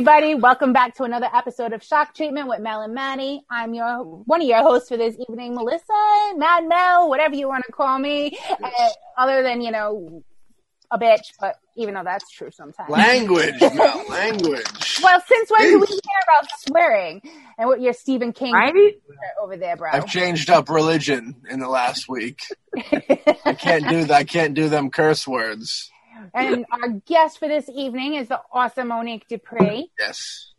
everybody. Welcome back to another episode of Shock Treatment with Mel and Manny. I'm your one of your hosts for this evening, Melissa, Mad Mel, whatever you want to call me. Uh, other than you know, a bitch, but even though that's true sometimes. Language, Mel, language. Well, since when do we hear about swearing? And what your Stephen King right? over there, bro? I've changed up religion in the last week. I can't do that. I can't do them curse words. And our guest for this evening is the awesome Monique Dupree. Yes.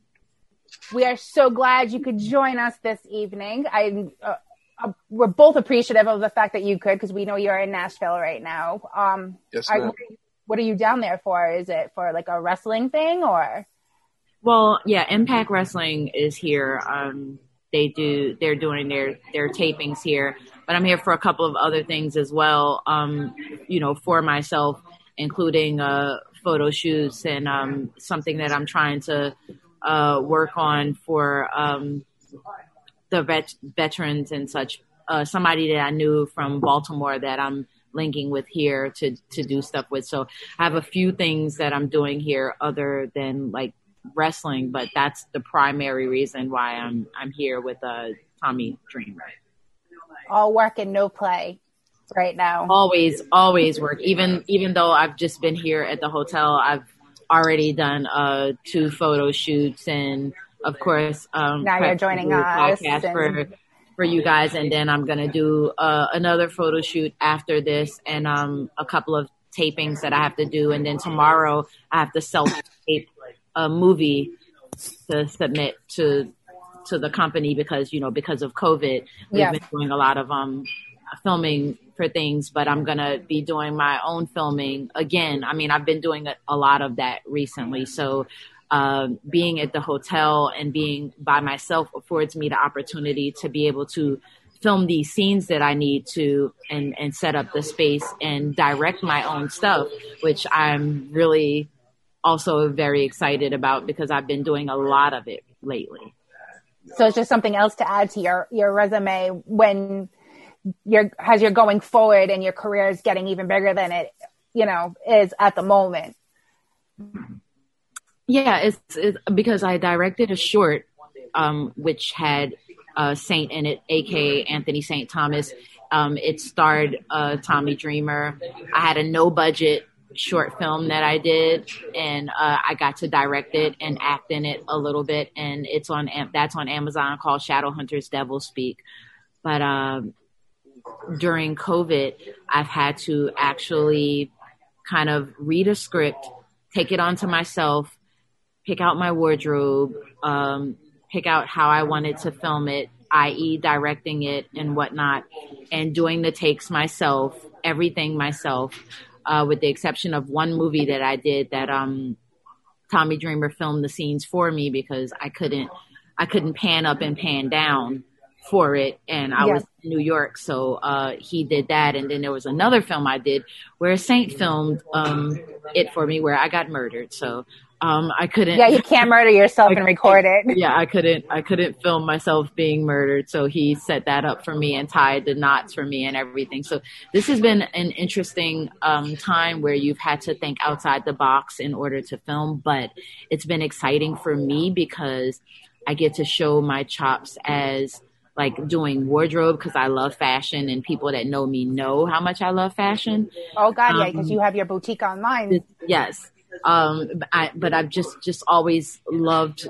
We are so glad you could join us this evening. I, uh, uh, we're both appreciative of the fact that you could because we know you're in Nashville right now. Um, Yes, are- ma'am. what are you down there for? Is it for like a wrestling thing or? Well, yeah, Impact Wrestling is here. Um, they do they're doing their their tapings here, but I'm here for a couple of other things as well. Um, you know, for myself, including uh, photo shoots and um, something that I'm trying to uh, work on for um, the vet- veterans and such. Uh, somebody that I knew from Baltimore that I'm linking with here to to do stuff with. So I have a few things that I'm doing here other than like wrestling, but that's the primary reason why I'm I'm here with uh, Tommy Dreamer. all work and no play right now. Always, always work. Even even though I've just been here at the hotel, I've already done uh, two photo shoots and of course um, Now you're joining us podcast and- for for you guys, and then I'm gonna do uh, another photo shoot after this and um, a couple of tapings that I have to do, and then tomorrow I have to self tape a movie to submit to to the company because you know because of COVID we've Yeah. been doing a lot of um filming for things but I'm gonna be doing my own filming again I mean I've been doing a, lot of that recently so um, being at the hotel and being by myself affords me the opportunity to be able to film these scenes that I need to and and set up the space and direct my own stuff which I'm really also very excited about because I've been doing a lot of it lately. So it's just something else to add to your, your resume when you're, as you're going forward and your career is getting even bigger than it, you know, is at the moment. Yeah, it's, it's because I directed a short um, which had uh, Saint in it, aka Anthony Saint Thomas. Um, it starred uh, Tommy Dreamer. I had a no budget short film that I did, and uh, I got to direct it and act in it a little bit. And it's on that's on Amazon called shadow hunters Devil Speak. But um, during COVID, I've had to actually kind of read a script, take it onto myself, pick out my wardrobe, um, pick out how I wanted to film it, i.e., directing it and whatnot, and doing the takes myself, everything myself, uh, with the exception of one movie that I did that um, Tommy Dreamer filmed the scenes for me because I couldn't, I couldn't pan up and pan down for it, and I Yeah. was in New York, so uh, he did that. And then there was another film I did where Saint filmed um, it for me, where I got murdered. So um, I couldn't. Yeah, you can't murder yourself and record it. yeah, I couldn't. I couldn't film myself being murdered. So he set that up for me and tied the knots for me and everything. So this has been an interesting um, time where you've had to think outside the box in order to film, but it's been exciting for me because I get to show my chops as like doing wardrobe because I love fashion and people that know me know how much I love fashion. Oh God, yeah, because Um, you have your boutique online. Yes. Um, but I, but I've just, just always loved,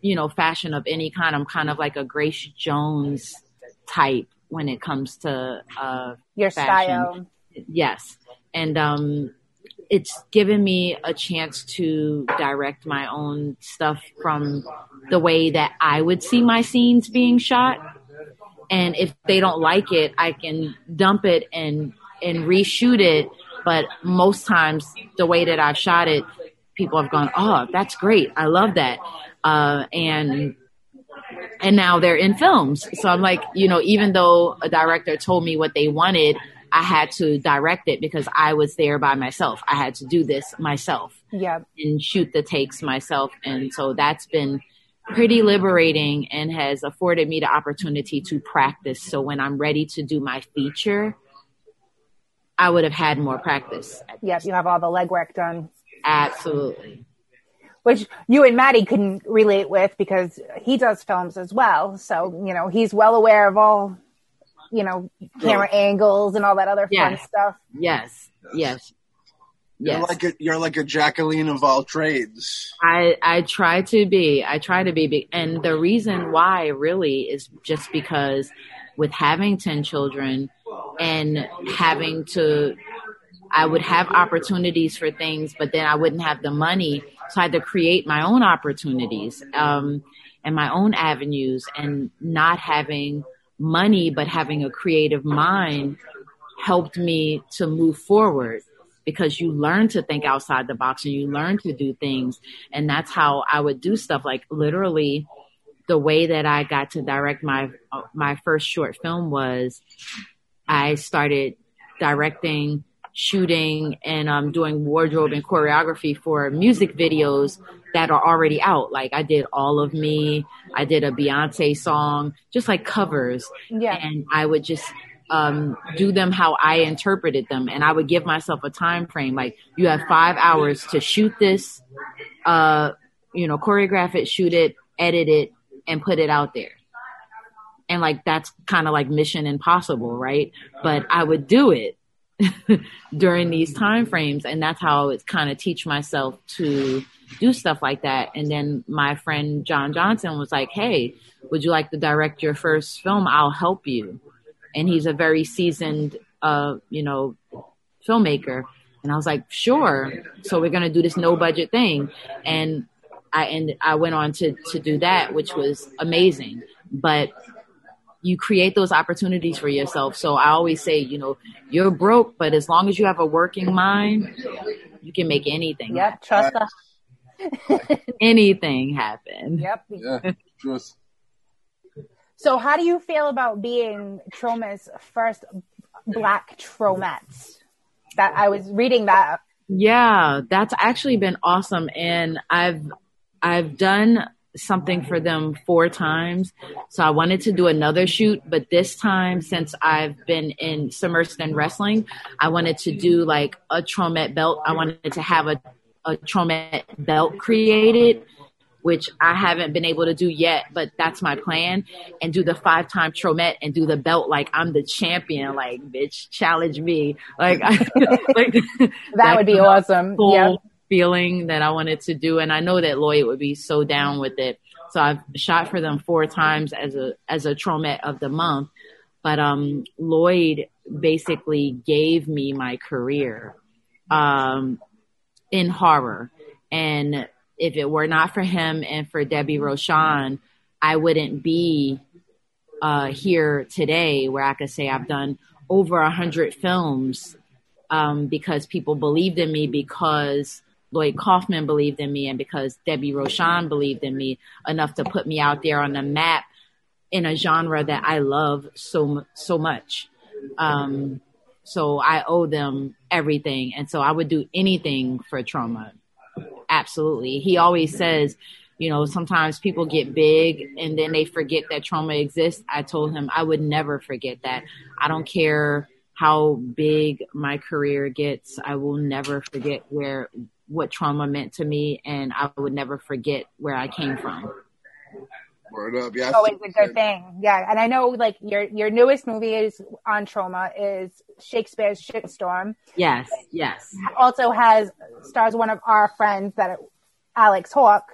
you know, fashion of any kind. I'm kind of like a Grace Jones type when it comes to, uh, Your fashion. style. yes. And, um, it's given me a chance to direct my own stuff from the way that I would see my scenes being shot. And if they don't like it, I can dump it and, and reshoot it. But most times the way that I've shot it, people have gone, Oh, that's great. I love that. Uh, and, and now they're in films. So I'm like, you know, even though a director told me what they wanted, I had to direct it because I was there by myself. I had to do this myself Yeah. and shoot the takes myself. And so that's been pretty liberating and has afforded me the opportunity to practice. So when I'm ready to do my feature, I would have had more practice. Yes, You have all the legwork done. Absolutely. which you and Maddie couldn't relate with because he does films as well. So, you know, he's well aware of all, you know, camera angles and all that other fun stuff. Yes, yes, You're yes. like a you're like a Jacqueline of all trades. I I try to be. I try to be, be, and the reason why really is just because with having ten children and having to, I would have opportunities for things, but then I wouldn't have the money, so I had to create my own opportunities um, and my own avenues, and not having money but having a creative mind helped me to move forward because you learn to think outside the box and you learn to do things. And that's how I would do stuff like literally the way that I got to direct my my first short film was I started directing shooting and um, doing wardrobe and choreography for music videos that are already out like I did all of me I did a Beyonce song just like covers Yeah. and I would just um, do them how I interpreted them, and I would give myself a time frame. Like you have five hours to shoot this, uh, you know, choreograph it, shoot it, edit it, and put it out there. And like that's kind of like Mission Impossible, right? But I would do it during these time frames, and that's how I kind of teach myself to do stuff like that. And then my friend John Johnson was like, "Hey, would you like to direct your first film? I'll help you." and he's a very seasoned uh you know filmmaker and i was like sure so we're going to do this no budget thing and i and i went on to to do that which was amazing but you create those opportunities for yourself so i always say you know you're broke but as long as you have a working mind you can make anything Yep. Trust us. anything happen Yep. Yeah, truth. So, how do you feel about being Troma's first black Tromette? That I was reading that. Yeah, that's actually been awesome. And I've I've done something for them four times. So I wanted to do another shoot, but this time since I've been in submersed in wrestling, I wanted to do like a Tromette belt. I wanted to have a, a Tromette belt created, which I haven't been able to do yet, but that's my plan. And do the five time Tromette and do the belt like I'm the champion. Like, bitch, challenge me. Like, I, like That would be awesome. full Yep. Feeling that I wanted to do, and I know that Lloyd would be so down with it. So I've shot for them four times as a as a Tromette of the month. But um, Lloyd basically gave me my career um, in horror, and if it were not for him and for Debbie Rochon, I wouldn't be uh, here today where I could say I've done over a hundred films um, because people believed in me because Lloyd Kaufman believed in me and because Debbie Rochon believed in me enough to put me out there on the map in a genre that I love so so much. Um, so I owe them everything, and so I would do anything for Troma. Absolutely, he always says, you know, sometimes people get big and then they forget that Troma exists. I told him I would never forget that. I don't care how big my career gets. I will never forget where what Troma meant to me, and I would never forget where I came from. Word up. Yeah. always a good thing. Yeah, and I know like your your newest movie is on Troma is Shakespeare's Shitstorm. Yes, yes. Also has stars one of our friends that Alex Hawk.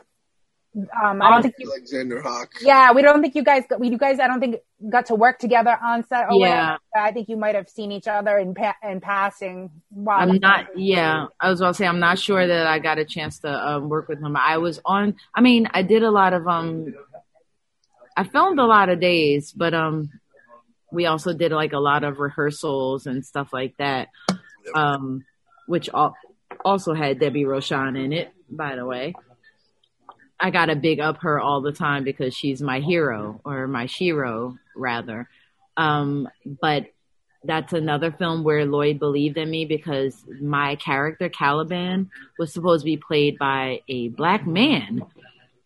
Um, I don't think you. Alexander Hawk. Yeah, we don't think you guys. We you guys. I don't think got to work together on set. Or Yeah. whatever. I think you might have seen each other in pa- in passing. While I'm not. Yeah, I was going to say I'm not sure that I got a chance to um, work with him. I was on. I mean, I did a lot of um. I filmed a lot of days, but um, we also did like a lot of rehearsals and stuff like that. Um, which al- also had Debbie Rochon in it, by the way. I gotta big up her all the time because she's my hero or my shero rather. Um, but that's another film where Lloyd believed in me because my character Caliban was supposed to be played by a black man.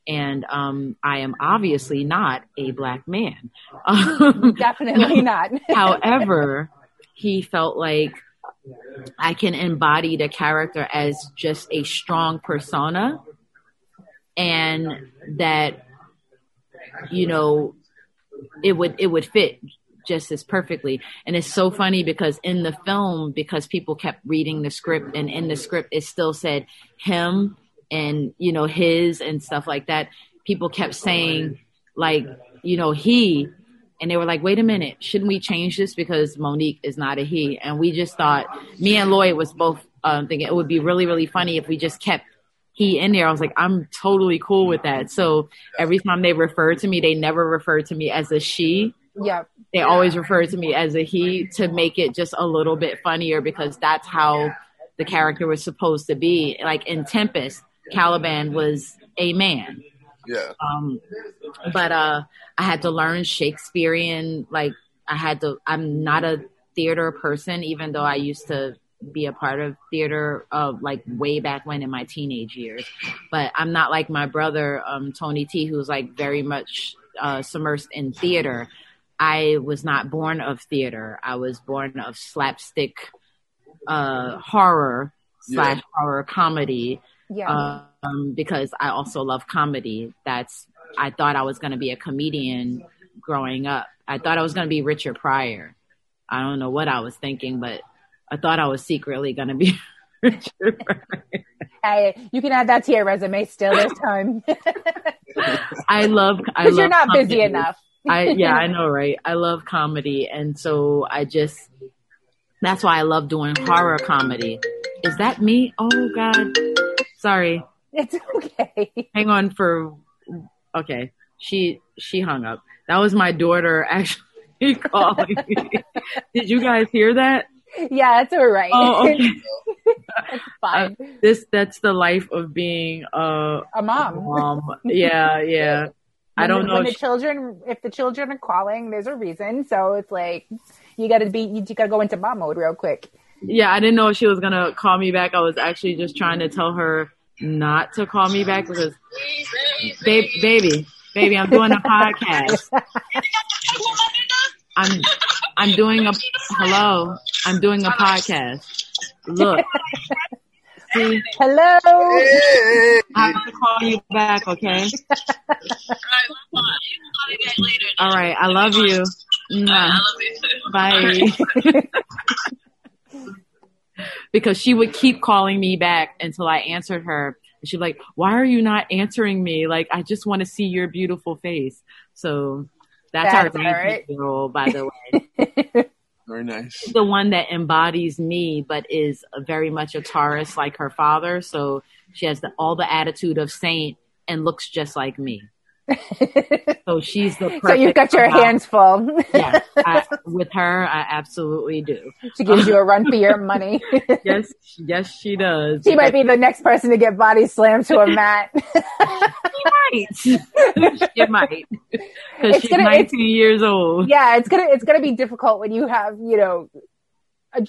And um, I am obviously not a black man. Um, definitely not. However, he felt like I can embody the character as just a strong persona and that you know it would it would fit just as perfectly. And it's so funny because in the film, because people kept reading the script, and in the script it still said him and you know his and stuff like that. People kept saying like you know he and they were like, wait a minute, shouldn't we change this because Monique is not a he? And we just thought, me and Lloyd was both um, thinking it would be really, really funny if we just kept he in there. I was like, I'm totally cool with that. So every time they refer to me, they never refer to me as a she. Yeah. They always refer to me as a he to make it just a little bit funnier because that's how the character was supposed to be. Like in Tempest, Caliban was a man. Yeah. Um, but uh, I had to learn Shakespearean. Like I had to. I'm not a theater person, even though I used to be a part of theater of like way back when in my teenage years. But I'm not like my brother um, Tony T, who's like very much uh, submersed in theater. I was not born of theater. I was born of slapstick uh, horror slash Yeah. horror comedy Yeah. um, because I also love comedy. That's I thought I was going to be a comedian growing up. I thought I was going to be Richard Pryor. I don't know what I was thinking, but I thought I was secretly going to be Richard hey, you can add that to your resume still this time. I love I Because love you're not busy enough. I yeah, I know, right? I love comedy, and so I just that's why I love doing horror comedy. Is that me? Oh God, sorry. It's okay. hang on for okay she she hung up that was my daughter actually calling me did you guys hear that Yeah, that's all right. oh okay. It's fine. Uh, this that's the life of being a a mom. mom. Yeah yeah. I don't the- know when if the children if the children are calling there's a reason. So it's like you gotta be you gotta go into mom mode real quick. Yeah i didn't know if she was gonna call me back. I was actually just trying to tell her not to call me back because babe, baby baby i'm doing a podcast i'm i'm doing a hello i'm doing a podcast look see hello Hey. i have to call you back okay all right i love you Mwah. bye because she would keep calling me back until I answered her. And she'd be like, why are you not answering me? Like, I just want to see your beautiful face. So that's, That's our all right. 19 year by the way. Very nice. the one that embodies me, but is very much a Taurus like her father. So she has the, all the attitude of Saint and looks just like me. So she's the so you've got your hands full Yes, I, with her, I absolutely do. she gives you a run for your money Yes, yes, she does. she might be the next person to get body slammed to a mat she might. she might. Because she's gonna- 19 years old. yeah it's gonna it's gonna be difficult when you have you know a,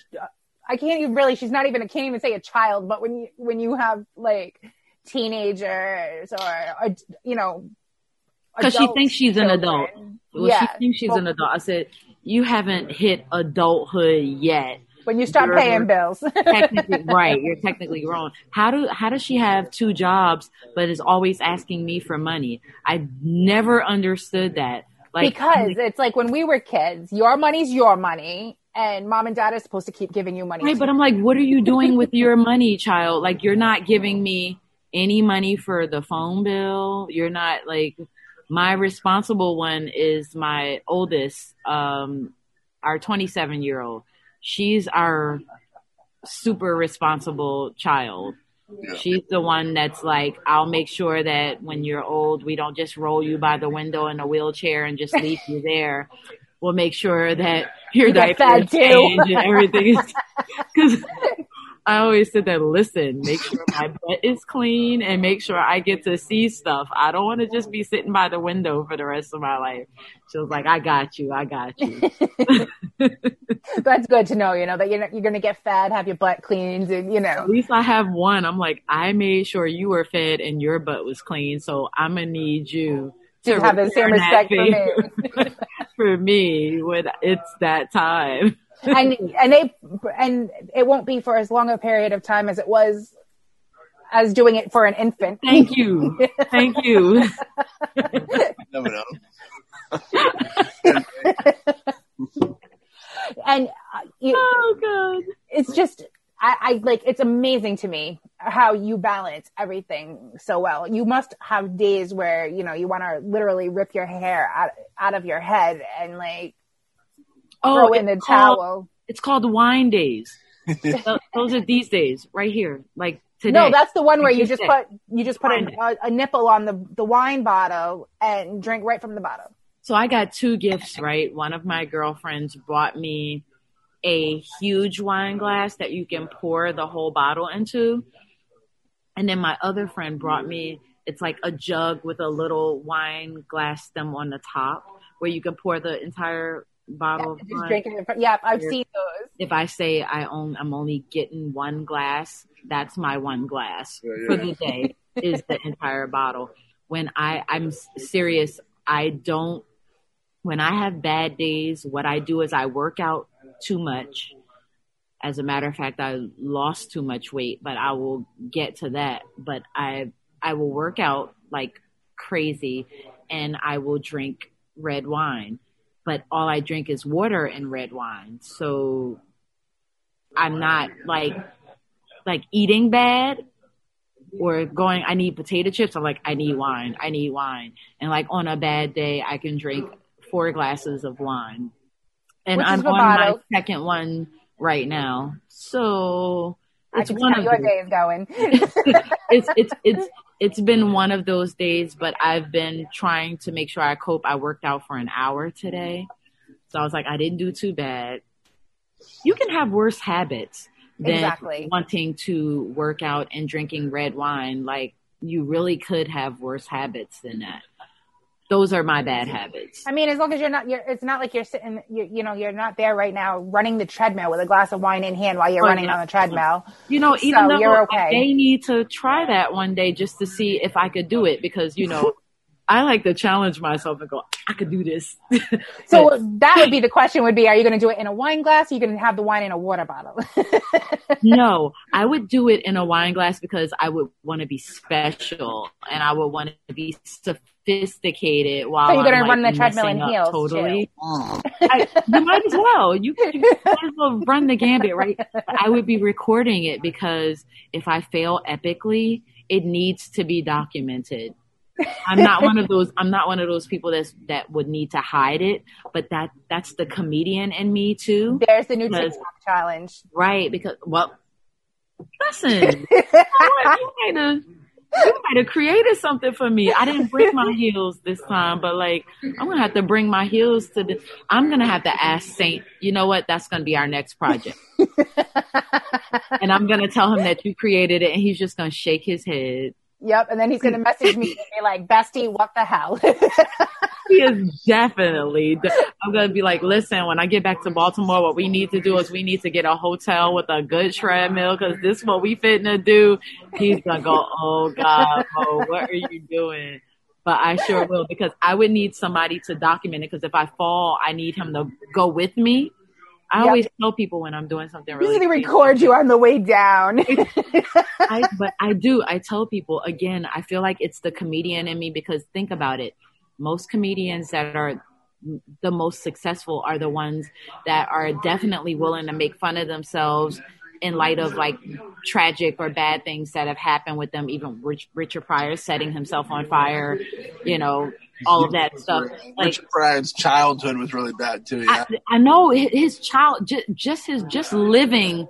i can't even really she's not even i can't even say a child but when you when you have like teenagers or, or you know Because she thinks she's an adult. Well, yeah she thinks she's an adult. I said, you haven't hit adulthood yet. when you start paying bills Technically, right. You're technically grown. How do, how does she have two jobs, but is always asking me for money? I never understood that. Like, because it's like when we were kids your money's your money and mom and dad are supposed to keep giving you money Right, but I'm like, what are you doing with your money, child? Like, you're not giving me any money for the phone bill. You're not like my responsible one is my oldest, um, our 27 year old. She's our super responsible child. Yeah. She's the one that's like, I'll make sure that when you're old, we don't just roll you by the window in a wheelchair and just leave you there. We'll make sure that your You diaper is changed and everything is. Because I always said that, listen, make sure my butt is clean and make sure I get to see stuff. I don't want to just be sitting by the window for the rest of my life. She was like, I got you. I got you. that's good to know you know that you're, you're gonna get fed have your butt cleaned and you know At least I have one. I'm like, I made sure you were fed and your butt was clean, so I'm gonna need you to have the same respect for me for me when it's that time. And and they and it won't be for as long a period of time as it was as doing it for an infant. Thank you. Thank you. Never know. and uh, you, oh god. it's just I, I like it's amazing to me how you balance everything so well. You must have days where you know you want to literally rip your hair out out of your head and like Oh, throw Oh, in the it's called, towel. it's called wine days. Th- Those are these days, right here, like today. No, that's the one where you just put you just put a, a, a nipple on the the wine bottle and drink right from the bottle. So I got two gifts, right? One of my girlfriends bought me a huge wine glass that you can pour the whole bottle into. And then my other friend brought me, it's like a jug with a little wine glass stem on the top where you can pour the entire bottle of Just drinking it. from- Yeah, I've Here. seen those. If I say I own, I'm only getting one glass, that's my one glass Yeah, yeah. for the day is the entire bottle. When I, I'm serious, I don't, when I have bad days, what I do is I work out too much. As a matter of fact, I lost too much weight, but I will get to that. But I, I will work out like crazy and I will drink red wine. But all I drink is water and red wine. So I'm not like like eating bad or going I need potato chips. I'm like I need wine. I need wine. And like on a bad day I can drink four glasses of wine. And Which I'm the on my second one right now. So I it's can one how of your those. day is going. it's it's it's it's been one of those days, but I've been trying to make sure I cope. I worked out for an hour today. So I was like, I didn't do too bad. You can have worse habits than Exactly. wanting to work out and drinking red wine. Like you really could have worse habits than that. Those are my bad habits. I mean, as long as you're not, you're, it's not like you're sitting, you, you know, you're not there right now running the treadmill with a glass of wine in hand while you're Oh, running yeah. on the treadmill. You know, even So though you're I okay. may need to try that one day just to see if I could do it because, you know, I like to challenge myself and go, I could do this. So that would be the question would be, are you going to do it in a wine glass? Or are you going to have the wine in a water bottle? no, I would do it in a wine glass because I would want to be special and I would want to be sophisticated while So you're gonna I'm, like, run the treadmill in heels, Totally. Mm. I, you might as well. You, can- you might as well run the gambit, right? But I would be recording it because if I fail epically, it needs to be documented. I'm not one of those. I'm not one of those people that's that would need to hide it. But that that's the comedian in me too, There's the new Because- TikTok challenge. right? Because well, listen, you might have you might have created something for me. I didn't bring my heels this time, but like I'm gonna have to bring my heels to the. I'm gonna have to ask Saint. You know what? That's gonna be our next project, and I'm gonna tell him that you created it, and he's just gonna shake his head. Yep. And then he's going to message me and be like, Bestie, what the hell? He is definitely. I'm gonna be like, listen, when I get back to Baltimore, what we need to do is we need to get a hotel with a good treadmill because this is what we fitting to do. He's gonna go, oh God, oh, what are you doing? But I sure will because I would need somebody to document it because if I fall, I need him to go with me. I Yep. always tell people when I'm doing something really. to record you on the way down. I, but I do. I tell people again. I feel like it's the comedian in me because think about it. Most comedians that are the most successful are the ones that are definitely willing to make fun of themselves in light of like tragic or bad things that have happened with them. Even Rich, Richard Pryor setting himself on fire, you know, all of that stuff. Like Richard Pryor's childhood was really bad too. Yeah. I, I know his child, just, just his, just living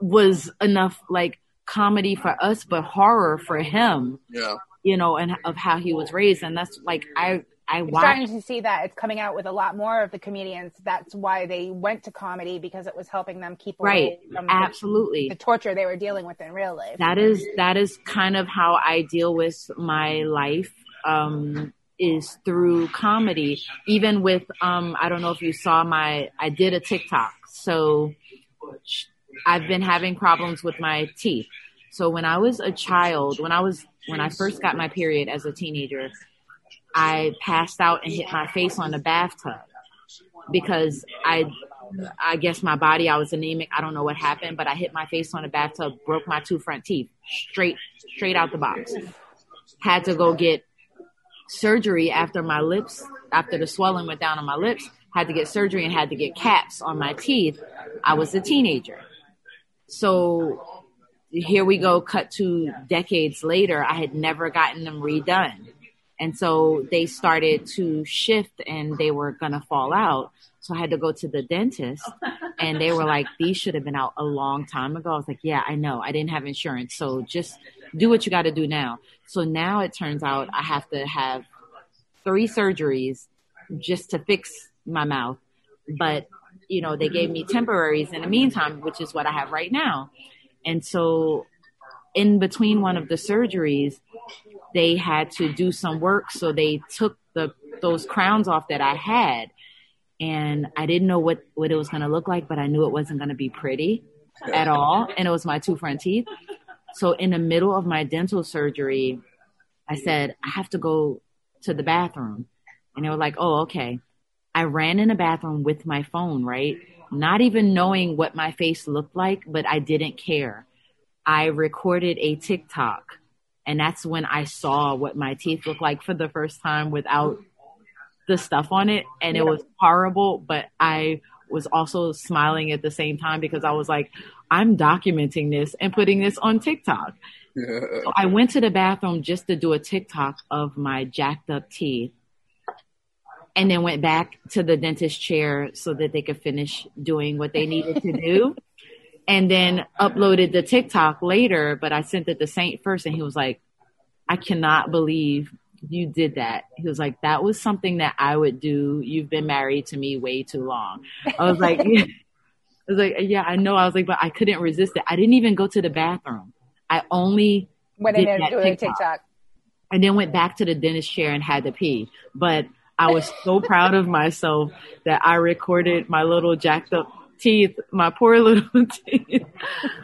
was enough like comedy for us, but horror for him, yeah. you know, and of how he was raised. And that's like, I, I I'm starting to see that it's coming out with a lot more of the comedians. That's why they went to comedy because it was helping them keep Right. away from the, Absolutely. the torture they were dealing with in real life. That is, that is kind of how I deal with my life. Um, is through comedy, even with, um, I don't know if you saw my, I did a TikTok. So I've been having problems with my teeth. So when I was a child, when I was when I first got my period as a teenager, I passed out and hit my face on the bathtub because I I guess my body, I was anemic. I don't know what happened, but I hit my face on the bathtub, broke my two front teeth straight, straight out the box. Had to go get surgery after my lips, after the swelling went down on my lips, had to get surgery and had to get caps on my teeth. I was a teenager. So here we go, cut to decades later. I had never gotten them redone. And so they started to shift and they were going to fall out. So I had to go to the dentist and they were like, these should have been out a long time ago. I was like, yeah, I know. I didn't have insurance. So just do what you got to do now. So now it turns out I have to have three surgeries just to fix my mouth. But, you know, they gave me temporaries in the meantime, which is what I have right now. And so in between one of the surgeries, they had to do some work. So they took the, those crowns off that I had and I didn't know what, what it was going to look like, but I knew it wasn't going to be pretty at all. And it was my two front teeth. So in the middle of my dental surgery, I said, I have to go to the bathroom. And they were like, oh, okay. I ran in the bathroom with my phone, right? Not even knowing what my face looked like, but I didn't care. I recorded a TikTok and that's when I saw what my teeth looked like for the first time without the stuff on it. And it was horrible, but I was also smiling at the same time because I was like, I'm documenting this and putting this on TikTok. Yeah. So I went to the bathroom just to do a TikTok of my jacked up teeth and then went back to the dentist chair so that they could finish doing what they needed to do and then uploaded the TikTok later, but I sent it to Saint first and he was like, I cannot believe you did that. He was like, that was something that I would do. You've been married to me way too long. I was like, I was like, yeah, I know. I was like, but I couldn't resist it. I didn't even go to the bathroom. I only went in there doing TikTok. TikTok. And then went back to the dentist chair and had to pee. But I was so proud of myself that I recorded my little jacked up teeth, my poor little teeth,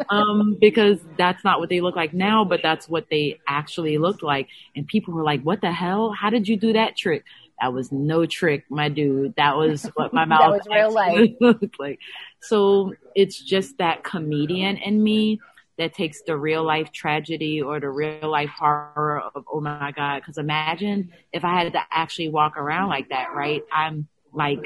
um, because that's not what they look like now, but that's what they actually looked like. And people were like, what the hell? How did you do that trick? That was no trick, my dude. That was what my mouth was real life. looked like. So it's just that comedian in me that takes the real life tragedy or the real life horror of, oh my God. Cause imagine if I had to actually walk around like that, right? I'm like,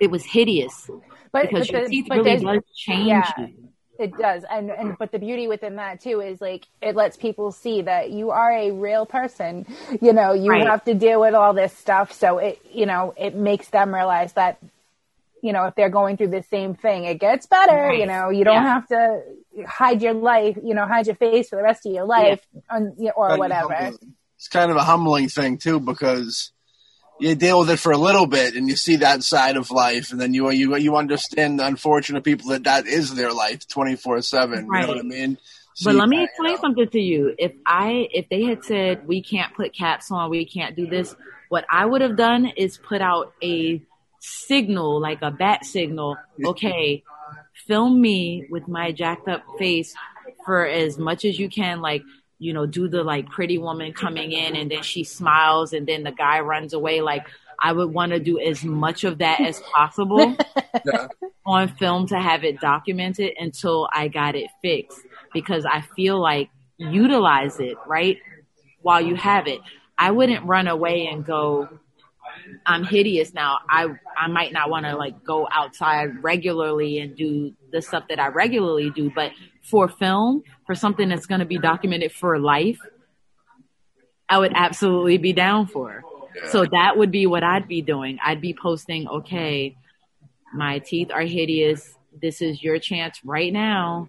it was hideous but, because but your the, teeth really does change yeah, you. It does. And, and, but the beauty within that too is like, it lets people see that you are a real person. You know, you right. have to deal with all this stuff. So it, you know, it makes them realize that, you know, if they're going through the same thing, it gets better. Right. You know, you don't yeah. have to hide your life, you know, hide your face for the rest of your life yeah. or whatever. It's kind of a humbling thing too, because you deal with it for a little bit and you see that side of life and then you you you understand the unfortunate people that that is their life 24/7 you know what I mean? So but let me explain something to you. If I if they had said we can't put caps on we can't do this what I would have done is put out a signal like a bat signal okay film me with my jacked up face for as much as you can like you know, do the like pretty woman coming in and then she smiles and then the guy runs away. Like I would want to do as much of that as possible yeah. on film to have it documented until I got it fixed because I feel like utilize it, right? While you have it. I wouldn't run away and go, I'm hideous now. I I might not want to like go outside regularly and do the stuff that I regularly do, but for film, for something that's going to be documented for life, I would absolutely be down for. Yeah. So that would be what I'd be doing. I'd be posting, okay, my teeth are hideous. This is your chance right now.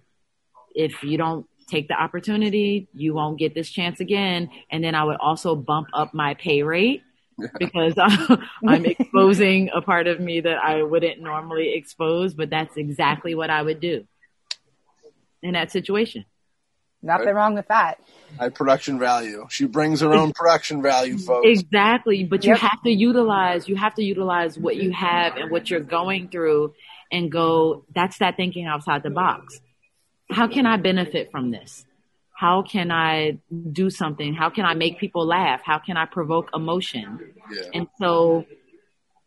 If you don't take the opportunity, you won't get this chance again. And then I would also bump up my pay rate because I'm exposing a part of me that I wouldn't normally expose, but that's exactly what I would do in that situation. Nothing wrong with that. High production value. She brings her own production value, folks. Exactly. But you have to utilize, you have to utilize what you have and what you're going through and go, that's that thinking outside the box. How can I benefit from this? How can I do something? How can I make people laugh? How can I provoke emotion? Yeah. And so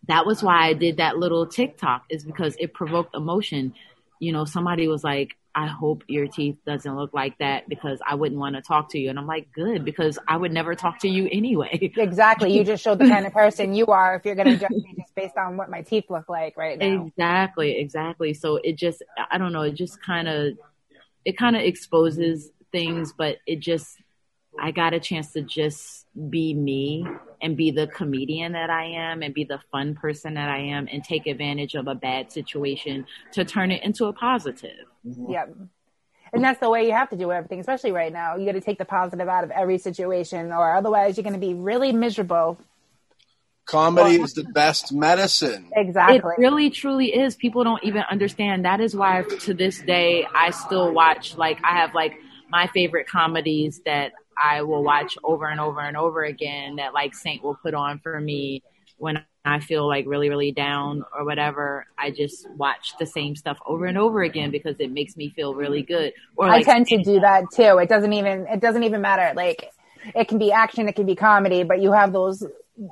that was why I did that little TikTok is because it provoked emotion. You know, somebody was like, I hope your teeth doesn't look like that because I wouldn't want to talk to you. And I'm like, good, because I would never talk to you anyway. Exactly. You just showed the kind of person you are if you're going to judge me just based on what my teeth look like right now. Exactly. Exactly. So it just, I don't know, it just kind of, it kind of exposes things, but it just, I got a chance to just be me and be the comedian that I am and be the fun person that I am and take advantage of a bad situation to turn it into a positive. Mm-hmm. Yep. And that's the way you have to do everything, especially right now. You got to take the positive out of every situation, or otherwise you're going to be really miserable. Comedy is the best medicine. Exactly. It really, truly is. People don't even understand. That is why, to this day, I still watch. Like, I have like my favorite comedies that I will watch over and over and over again. That like Saint will put on for me when I feel like really, really down or whatever, I just watch the same stuff over and over again because it makes me feel really good. Or like, I tend to do that too. It doesn't even it doesn't even matter. Like it can be action, it can be comedy, but you have those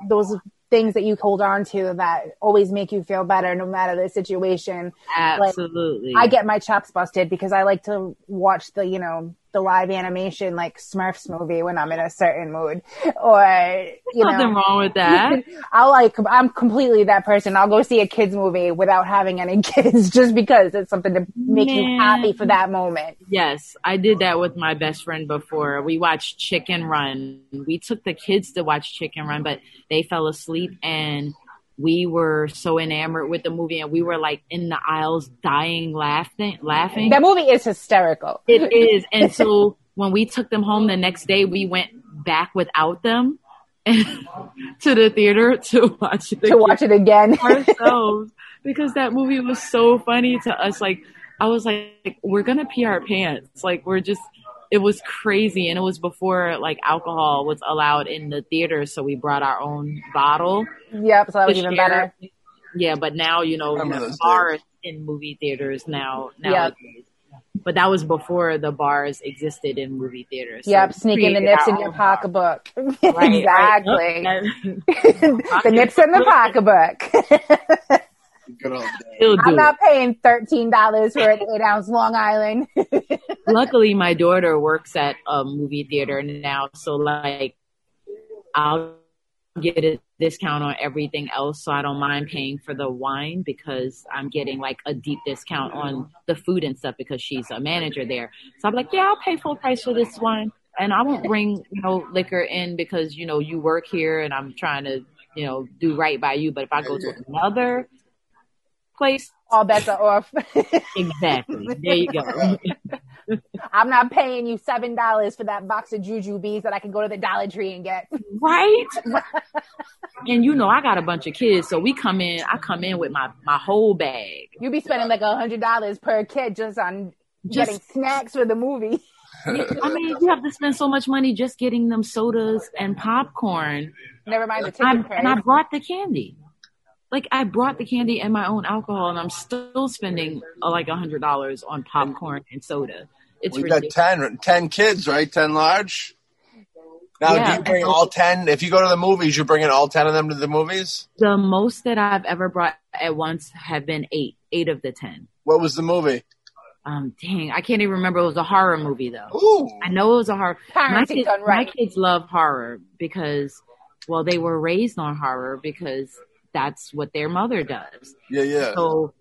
those things that you hold on to that always make you feel better no matter the situation. Absolutely. Like, I get my chops busted because I like to watch the, you know, the live animation like Smurfs movie when I'm in a certain mood, or you know, nothing wrong with that. I'll like I'm completely that person. I'll go see a kids movie without having any kids just because it's something to make Man. you happy for that moment. Yes, I did that with my best friend before. We watched Chicken Run. We took the kids to watch Chicken Run, but they fell asleep and we were so enamored with the movie and we were like in the aisles dying laughing laughing. That movie is hysterical. It is. And so when we took them home the next day we went back without them to the theater to watch it to again watch it again. ourselves because that movie was so funny to us. Like i was like we're gonna pee our pants. Like we're just it was crazy and it was before like alcohol was allowed in the theater so we brought our own bottle. Yep so that was even share. better. Yeah but now you know bars in movie theaters now now yep. but that was before the bars existed in movie theaters so yep sneaking the nips in your pocketbook. Right, exactly. Right. the nips in the pocketbook Good old I'm not paying thirteen dollars for an eight ounce Long Island. Luckily, my daughter works at a movie theater now, so like I'll get a discount on everything else, so I don't mind paying for the wine because I'm getting like a deep discount on the food and stuff because she's a manager there. So I'm like, yeah, I'll pay full price for this wine, and I won't bring you know liquor in because you know you work here and I'm trying to you know do right by you. But if I go to another place, all bets are off. exactly. There you go. I'm not paying you seven dollars for that box of Jujubes that I can go to the Dollar Tree and get. Right. and you know I got a bunch of kids, so we come in. I come in with my my whole bag. You be spending like a hundred dollars per kid just on just, getting snacks for the movie. I mean, you have to spend so much money just getting them sodas and popcorn. Never mind the ticket. And I brought the candy like I brought the candy and my own alcohol, and I'm still spending uh, like a hundred dollars on popcorn and soda. It's we got 10, 10 kids, right? Ten large. Now, yeah. do you bring all ten? If you go to the movies, you bring in all ten of them to the movies. The most that I've ever brought at once have been eight. Eight of the ten. What was the movie? Um, dang, I can't even remember. It was a horror movie though. Ooh. I know it was a horror. My kids, right. my kids love horror because, well, they were raised on horror because that's what their mother does. Yeah, yeah. So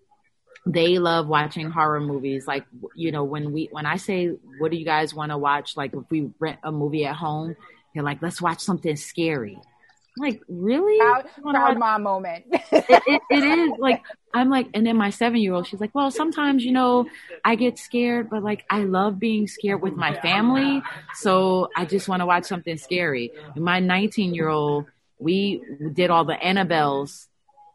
they love watching horror movies. Like, you know, when we, when I say, what do you guys want to watch? Like, if we rent a movie at home, they're like, let's watch something scary. I'm like, really? Proud, proud mom moment. it, it, it is like, I'm like, and then my seven year old, she's like, well, sometimes, you know, I get scared, but like, I love being scared with my family. So I just want to watch something scary. And my 19 year old, we did all the Annabelles.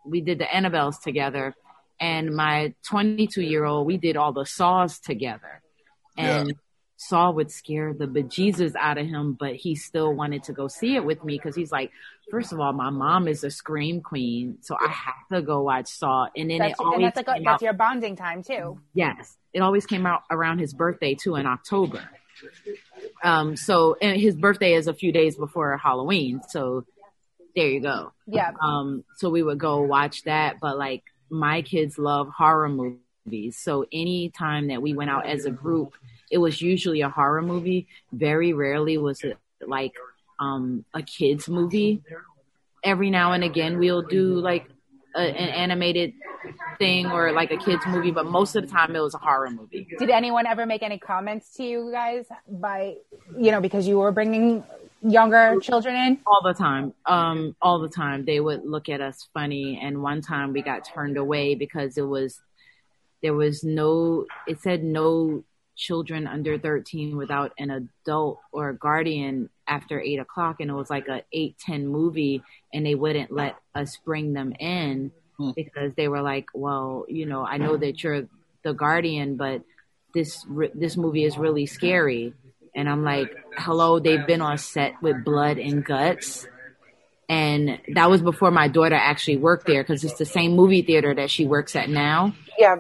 We did the Annabelles together. And my 22 year old, we did all the Saws together. And yeah. Saw would scare the bejesus out of him, but he still wanted to go see it with me because he's like, first of all, my mom is a scream queen, so I have to go watch Saw. And then that's, it always that's, like that's your bonding time too. Yes, it always came out around his birthday too in October. Um, so and his birthday is a few days before Halloween, so There you go. Yeah. Um, so we would go watch that, but like my kids love horror movies. So anytime that we went out as a group, it was usually a horror movie. Very rarely was it like um, a kids movie. Every now and again, we'll do like a, an animated thing or like a kids movie, but most of the time it was a horror movie. Did anyone ever make any comments to you guys by, you know, because you were bringing younger children in? All the time. Um, all the time. They would look at us funny. And one time we got turned away because it was, there was no, it said no children under 13 without an adult or a guardian after eight o'clock. And it was like a eight, 10 movie and they wouldn't let us bring them in because they were like, well, you know, I know that you're the guardian, but this, this movie is really scary and I'm like, hello, they've been on set with blood and guts. And that was before my daughter actually worked there because it's the same movie theater that she works at now. Yeah.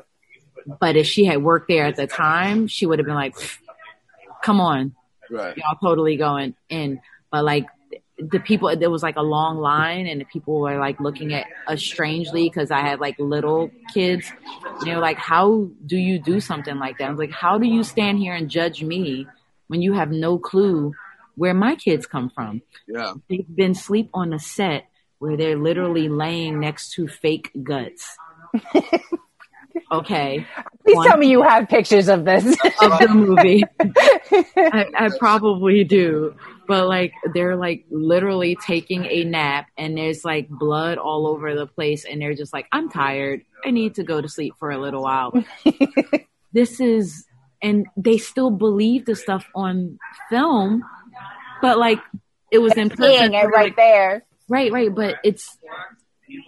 But if she had worked there at the time, she would have been like, come on. Right. Y'all totally going in. But like the people, there was like a long line and the people were like looking at us strangely because I had like little kids. You know, like, how do you do something like that? I was like, how do you stand here and judge me? When you have no clue where my kids come from. Yeah. They've been sleep on a set where they're literally laying next to fake guts. okay. Please One, tell me you have pictures of this. of the movie. I, I probably do. But like they're like literally taking a nap and there's like blood all over the place and they're just like, I'm tired. I need to go to sleep for a little while. this is and they still believe the stuff on film, but like it was in person. it right there. Right, right. But it's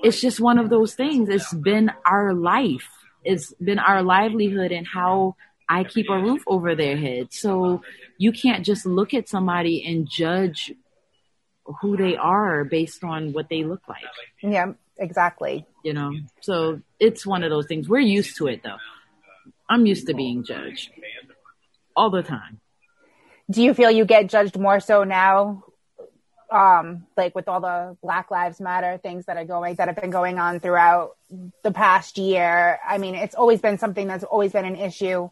it's just one of those things. It's been our life. It's been our livelihood and how I keep a roof over their head. So you can't just look at somebody and judge who they are based on what they look like. Yeah, exactly. You know, so it's one of those things. We're used to it though. I'm used to being judged all the time. Do you feel you get judged more so now? Um, like with all the Black Lives Matter things that are going that have been going on throughout the past year. I mean, it's always been something that's always been an issue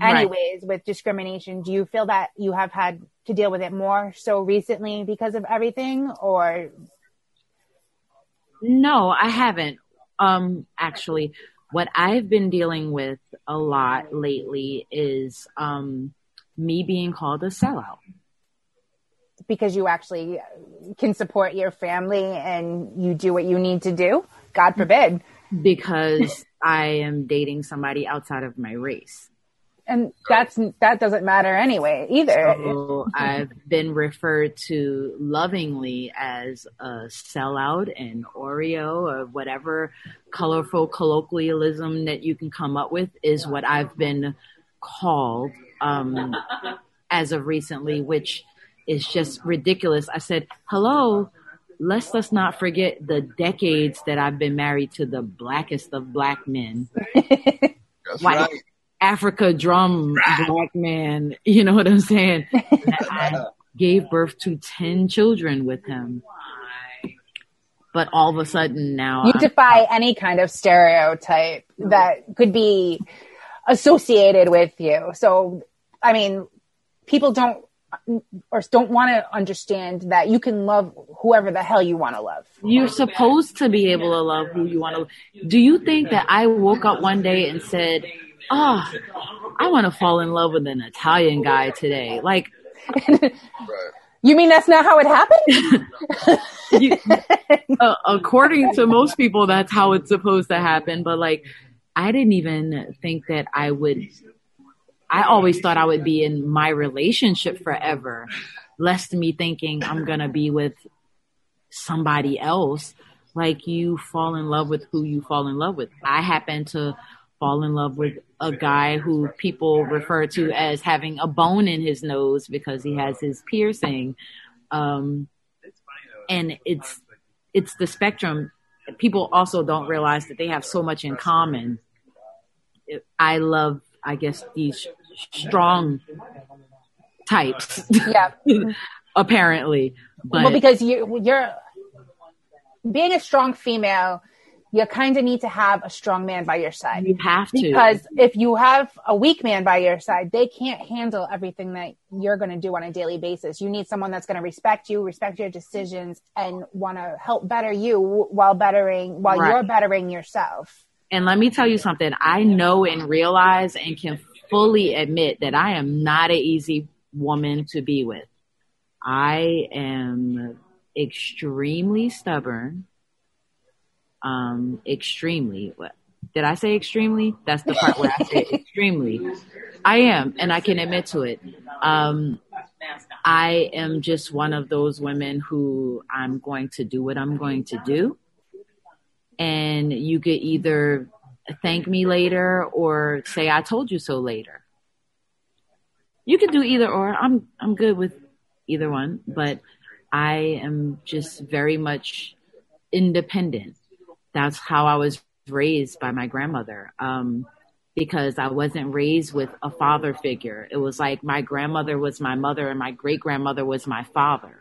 anyways right. with discrimination. Do you feel that you have had to deal with it more so recently because of everything or no, I haven't. Um, actually, what I've been dealing with a lot lately is um, me being called a sellout. Because you actually can support your family and you do what you need to do? God forbid. Because I am dating somebody outside of my race and that's that doesn't matter anyway either. So I've been referred to lovingly as a sellout and Oreo or whatever colorful colloquialism that you can come up with is what I've been called um, as of recently, which is just ridiculous. I said, "Hello." Let's let's not forget the decades that I've been married to the blackest of black men. That's White, right Africa drum black man. You know what I'm saying? I gave birth to 10 children with him. But all of a sudden now. You I'm, defy any kind of stereotype that could be associated with you. So, I mean, people don't or don't want to understand that you can love whoever the hell you want to love. You're supposed to be able to love who you want to. Do you think that I woke up one day and said, oh, I want to fall in love with an Italian guy today. Like, you mean that's not how it happened? you, uh, according to most people, that's how it's supposed to happen. But like, I didn't even think that I would. I always thought I would be in my relationship forever, lest me thinking I'm gonna be with somebody else. Like you fall in love with who you fall in love with. I happen to fall in love with a guy who people refer to as having a bone in his nose because he has his piercing. Um, and it's it's the spectrum. People also don't realize that they have so much in common. I love, I guess, these strong types. Yeah. apparently, but well, because you you're being a strong female, you kind of need to have a strong man by your side. You have to. Because if you have a weak man by your side, they can't handle everything that you're going to do on a daily basis. You need someone that's going to respect you, respect your decisions, and want to help better you while bettering, while right. you're bettering yourself. And let me tell you something. I know and realize and can fully admit that I am not an easy woman to be with. I am extremely stubborn um, extremely. Did I say extremely? That's the part where I say extremely. I am, and I can admit to it. Um, I am just one of those women who I'm going to do what I'm going to do. And you could either thank me later or say I told you so later. You could do either or. I'm I'm good with either one, but I am just very much independent that's how I was raised by my grandmother. Um, because I wasn't raised with a father figure. It was like my grandmother was my mother and my great grandmother was my father.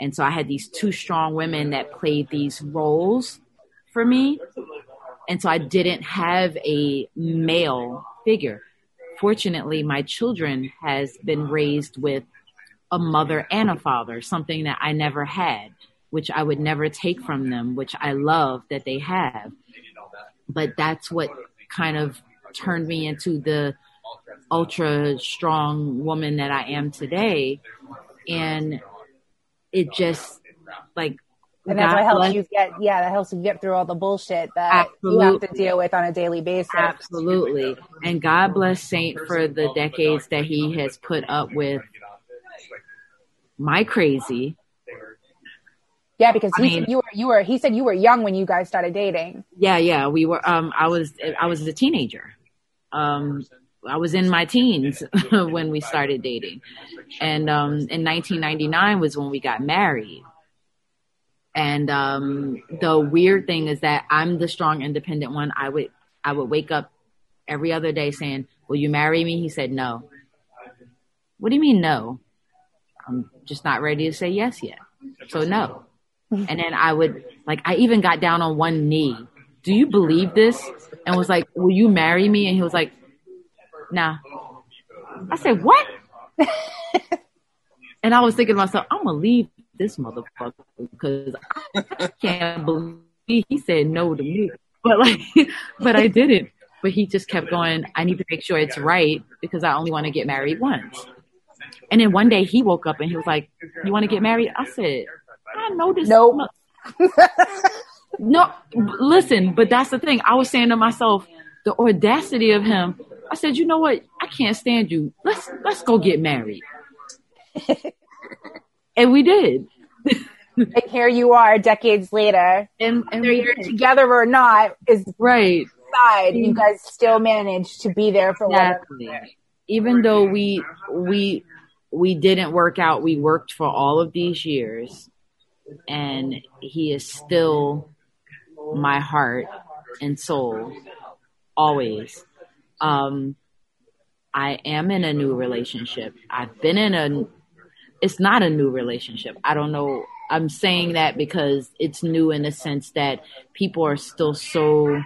And so I had these two strong women that played these roles for me. And so I didn't have a male figure. Fortunately, my children has been raised with a mother and a father, something that I never had which I would never take from them, which I love that they have. But that's what kind of turned me into the ultra strong woman that I am today. And it just like and that's what helps you get yeah that helps you get through all the bullshit that Absolutely. you have to deal with on a daily basis Absolutely. And God bless Saint for the decades that he has put up with my crazy yeah, because he mean, you were you were he said you were young when you guys started dating. Yeah, yeah, we were. Um, I was I was a teenager. Um, I was in my teens when we started dating, and um, in 1999 was when we got married. And um, the weird thing is that I'm the strong, independent one. I would I would wake up every other day saying, "Will you marry me?" He said, "No." What do you mean no? I'm just not ready to say yes yet. So no. And then I would like I even got down on one knee. Do you believe this? And was like, "Will you marry me?" And he was like, "Nah." I said, "What?" and I was thinking to myself, "I'm gonna leave this motherfucker because I can't believe he said no to me." But like, but I didn't. But he just kept going. I need to make sure it's right because I only want to get married once. And then one day he woke up and he was like, "You want to get married?" I said, I this. Nope. no, listen, but that's the thing. I was saying to myself, the audacity of him. I said, you know what? I can't stand you. Let's let's go get married. and we did. and here you are, decades later, and, and whether you're together or not is right. Side, you guys still managed to be there for exactly. Even though we we we didn't work out, we worked for all of these years and he is still my heart and soul always. Um, I am in a new relationship. I've been in a, it's not a new relationship. I don't know. I'm saying that because it's new in the sense that people are still so,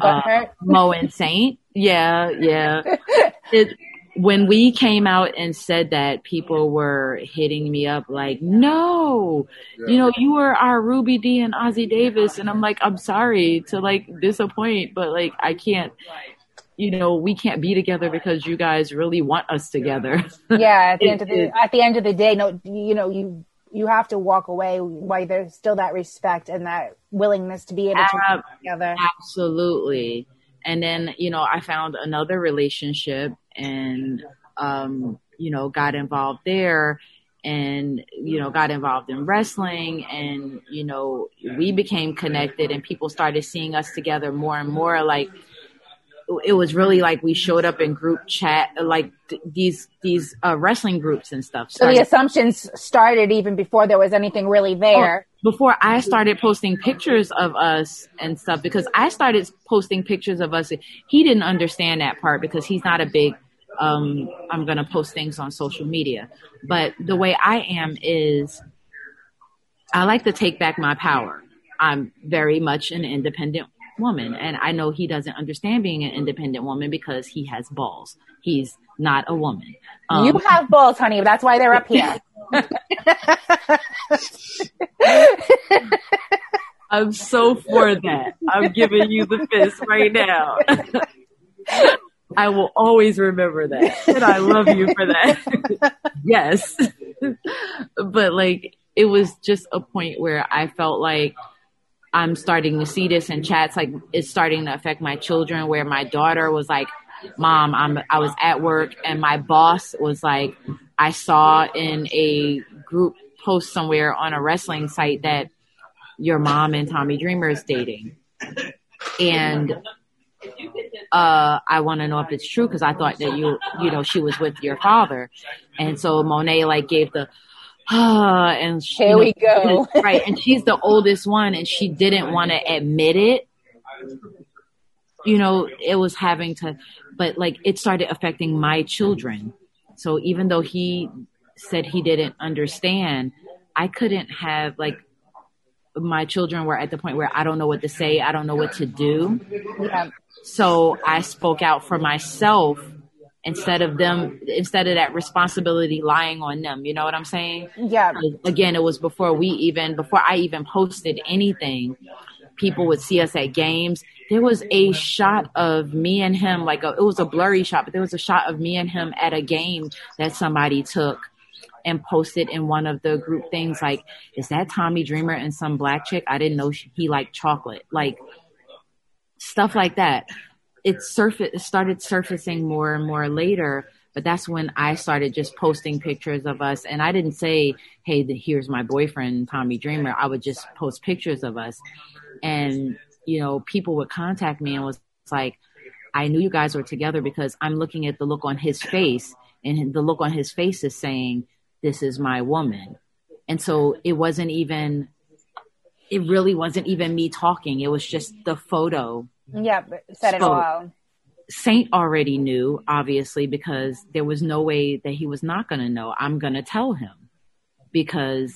uh, Mo and Saint. Yeah, yeah. It, when we came out and said that, people were hitting me up like, "No, you know, you were our Ruby Dee and Ossie Davis," and I'm like, "I'm sorry to like disappoint, but like I can't." You know, we can't be together because you guys really want us together. Yeah, at the end of the at the end of the day, no, you know, you you have to walk away while there's still that respect and that willingness to be able to ab- together. Absolutely. And then, you know, I found another relationship and um, you know got involved there and you know got involved in wrestling and you know we became connected and people started seeing us together more and more like it was really like we showed up in group chat like th- these these uh, wrestling groups and stuff started. so the assumptions started even before there was anything really there oh, before i started posting pictures of us and stuff because i started posting pictures of us he didn't understand that part because he's not a big um, I'm going to post things on social media. But the way I am is I like to take back my power. I'm very much an independent woman. And I know he doesn't understand being an independent woman because he has balls. He's not a woman. Um, you have balls, honey. That's why they're up here. I'm so for that. I'm giving you the fist right now. I will always remember that. And I love you for that. yes. but like, it was just a point where I felt like I'm starting to see this in chats, like it's starting to affect my children where my daughter was like, mom, I'm, I was at work and my boss was like, I saw in a group post somewhere on a wrestling site that your mom and Tommy Dreamer is dating. And uh, I want to know if it's true because I thought that you, you know, she was with your father. And so Monet like gave the, ah, and she, here we know, go. right. And she's the oldest one and she didn't want to admit it. You know, it was having to, but like it started affecting my children. So even though he said he didn't understand, I couldn't have like my children were at the point where I don't know what to say, I don't know what to do. Yeah. So I spoke out for myself instead of them instead of that responsibility lying on them. You know what i'm saying? Yeah. Again it was before we even before i even posted anything people would see us at games. There was a shot of me and him like a, it was a blurry shot but there was a shot of me and him at a game that somebody took and posted in one of the group things like is that tommy dreamer and some black chick? I didn't know he liked chocolate. Like stuff like that. It started surfacing more and more later, but that's when I started just posting pictures of us. And I didn't say, "Hey, the, here's my boyfriend, Tommy Dreamer." I would just post pictures of us, and you know, people would contact me and was like, "I knew you guys were together because I'm looking at the look on his face, and the look on his face is saying." This is my woman. And so it wasn't even it really wasn't even me talking. It was just the photo. Yeah, said it all. Saint already knew, obviously, because there was no way that he was not going to know. I'm going to tell him because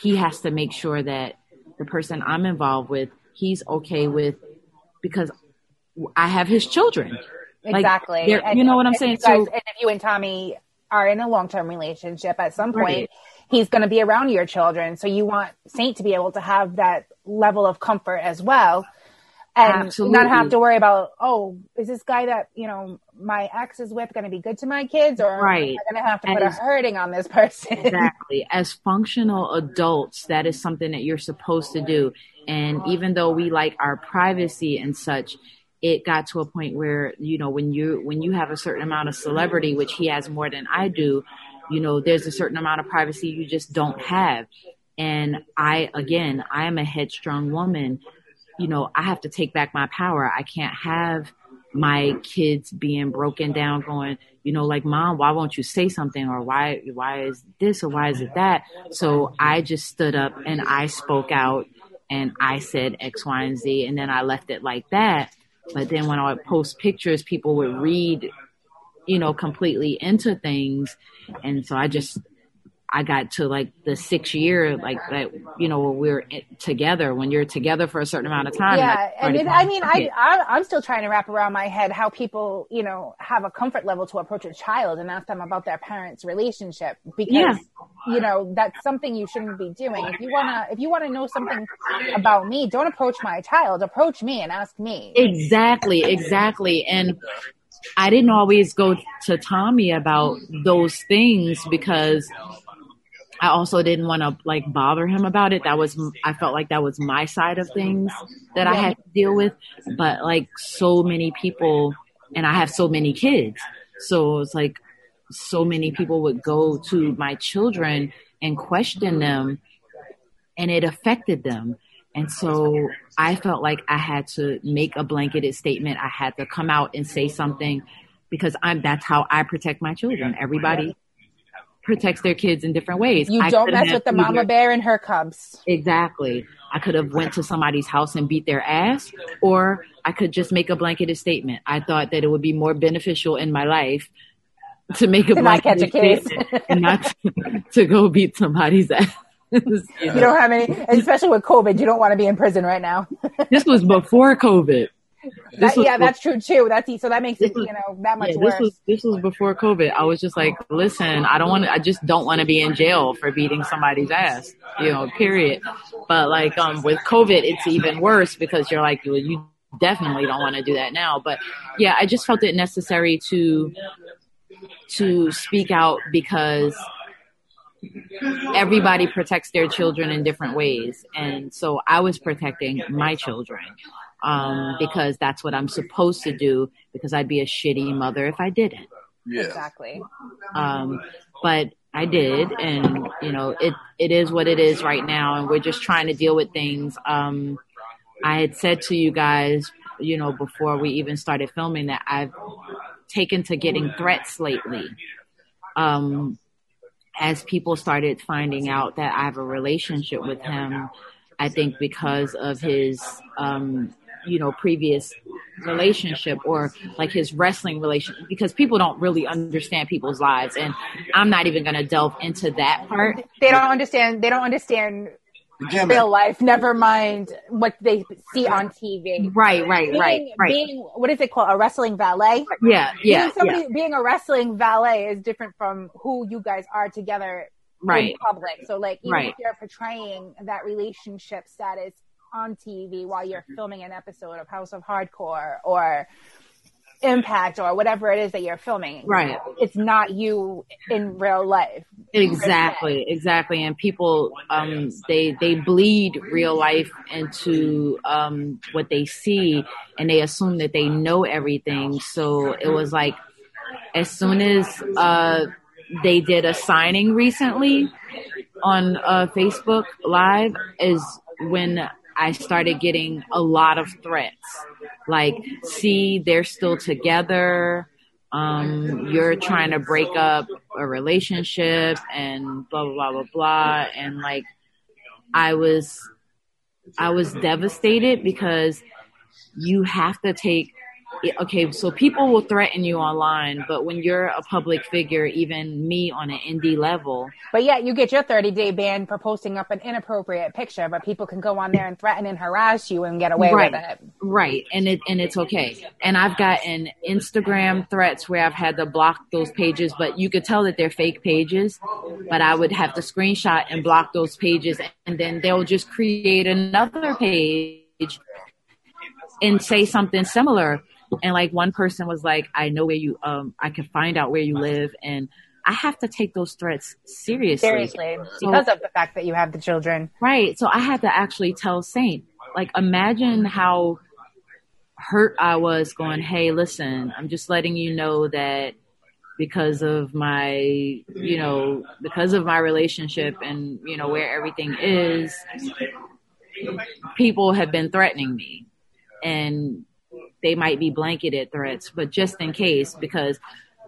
he has to make sure that the person I'm involved with, he's okay with, because I have his children. Exactly. Like, you know what I'm saying? Guys, so, and if you and Tommy are in a long term relationship at some point, right he's going to be around your children. So you want Saint to be able to have that level of comfort as well. And Absolutely. not have to worry about, oh, is this guy that, you know, my ex is with going to be good to my kids or right. am I going to have to put As, a hurting on this person? Exactly. As functional adults, that is something that you're supposed to do. And even though we like our privacy and such, it got to a point where, you know, when you, when you have a certain amount of celebrity, which he has more than I do, you know, there's a certain amount of privacy you just don't have. And I, again, I am a headstrong woman. You know, I have to take back my power. I can't have my kids being broken down going, you know, like, mom, why won't you say something? Or why, why is this or why is it that? So I just stood up and I spoke out and I said X, Y, and Z. And then I left it like that. But then when I would post pictures, people would read you know, completely into things. And so I just, I got to like the six year, like that, you know, we are together when you're together for a certain amount of time. Yeah. And it, I mean, I, I, am still trying to wrap around my head how people, you know, have a comfort level to approach a child and ask them about their parents' relationship because, yeah. you know, that's something you shouldn't be doing. If you want to, if you want to know something about me, don't approach my child, approach me and ask me. Exactly. Exactly. And I didn't always go to Tommy about those things because I also didn't want to like bother him about it. That was, I felt like that was my side of things that I had to deal with. But like so many people, and I have so many kids. So it's like so many people would go to my children and question them and it affected them. And so I felt like I had to make a blanketed statement. I had to come out and say something because I'm that's how I protect my children. Everybody protects their kids in different ways. You don't mess with the mama bear and her cubs. Exactly. I could have went to somebody's house and beat their ass or I could just make a blanketed statement. I thought that it would be more beneficial in my life to make a blanketed statement and not to, to go beat somebody's ass. you, you don't have any, especially with COVID. You don't want to be in prison right now. this was before COVID. That, yeah, that's true too. That's so that makes it was, you know that much yeah, worse. This was this was before COVID. I was just like, listen, I don't want to. I just don't want to be in jail for beating somebody's ass. You know, period. But like um with COVID, it's even worse because you're like well, you definitely don't want to do that now. But yeah, I just felt it necessary to to speak out because everybody protects their children in different ways. And so I was protecting my children um, because that's what I'm supposed to do because I'd be a shitty mother if I didn't. Yeah. Exactly. Um, but I did, and you know, it it is what it is right now, and we're just trying to deal with things. Um, I had said to you guys, you know, before we even started filming that I've taken to getting threats lately. Um, as people started finding out that I have a relationship with him, I think because of his, um, you know, previous relationship or like his wrestling relationship, because people don't really understand people's lives. And I'm not even going to delve into that part. They don't understand. They don't understand real life. Never mind what they see on TV. Right, right, being, right, right. Being what is it called? A wrestling valet. Yeah, yeah. Being somebody yeah. being a wrestling valet is different from who you guys are together right. in public. So like even right. if you're portraying that relationship status on TV while you're filming an episode of House of Hardcore or Impact or whatever it is that you're filming. Right. It's not you in real life. Exactly, exactly. And people, um, they, they bleed real life into, um, what they see and they assume that they know everything. So it was like, as soon as, uh, they did a signing recently on, uh, Facebook live is when I started getting a lot of threats. Like, see, they're still together. Um, you're trying to break up a relationship and blah, blah, blah, blah, blah. And like, I was, I was devastated because you have to take okay, so people will threaten you online, but when you're a public figure, even me on an indie level. But yeah, you get your 30 day ban for posting up an inappropriate picture, but people can go on there and threaten and harass you and get away right, with it. Right. And it, and it's okay. And I've gotten Instagram threats where I've had to block those pages, but you could tell that they're fake pages, but I would have to screenshot and block those pages and then they'll just create another page and say something similar and like one person was like i know where you um i can find out where you live and i have to take those threats seriously. Seriously. Because of the fact that you have the children. Right. So i had to actually tell saint like imagine how hurt i was going hey listen i'm just letting you know that because of my you know because of my relationship and you know where everything is people have been threatening me. And they might be blanketed threats, but just in case, because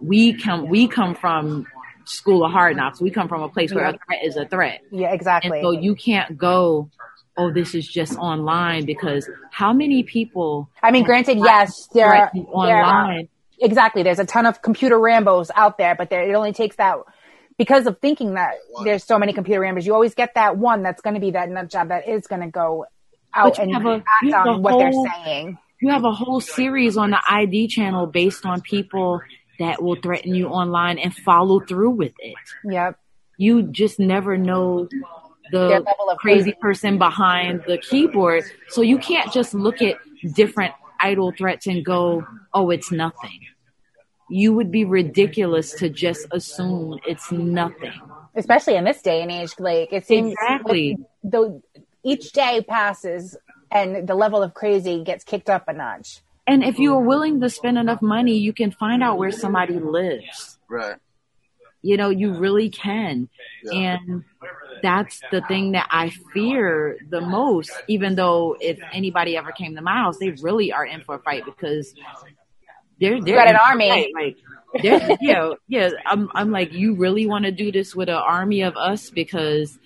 we come we come from school of hard knocks. We come from a place where a threat is a threat. Yeah, exactly. And so you can't go, oh, this is just online because how many people? I mean, granted, yes, there are online. There are, exactly. There's a ton of computer Rambos out there, but there it only takes that because of thinking that there's so many computer Rambos. You always get that one that's going to be that nut job that is going to go out and a, act on what whole, they're saying you have a whole series on the ID channel based on people that will threaten you online and follow through with it. Yep. You just never know the crazy person behind the keyboard. So you can't just look at different idle threats and go, oh, it's nothing. You would be ridiculous to just assume it's nothing. Especially in this day and age, like it seems exactly. the each day passes and the level of crazy gets kicked up a notch. And if you are willing to spend enough money, you can find out where somebody lives. Right. You know, you really can. Yeah. And that's the thing that I fear the most, even though if anybody ever came to my house, they really are in for a fight because they're, they're got an army. Fight. Like, yeah, yeah. I'm, I'm like, you really want to do this with an army of us? Because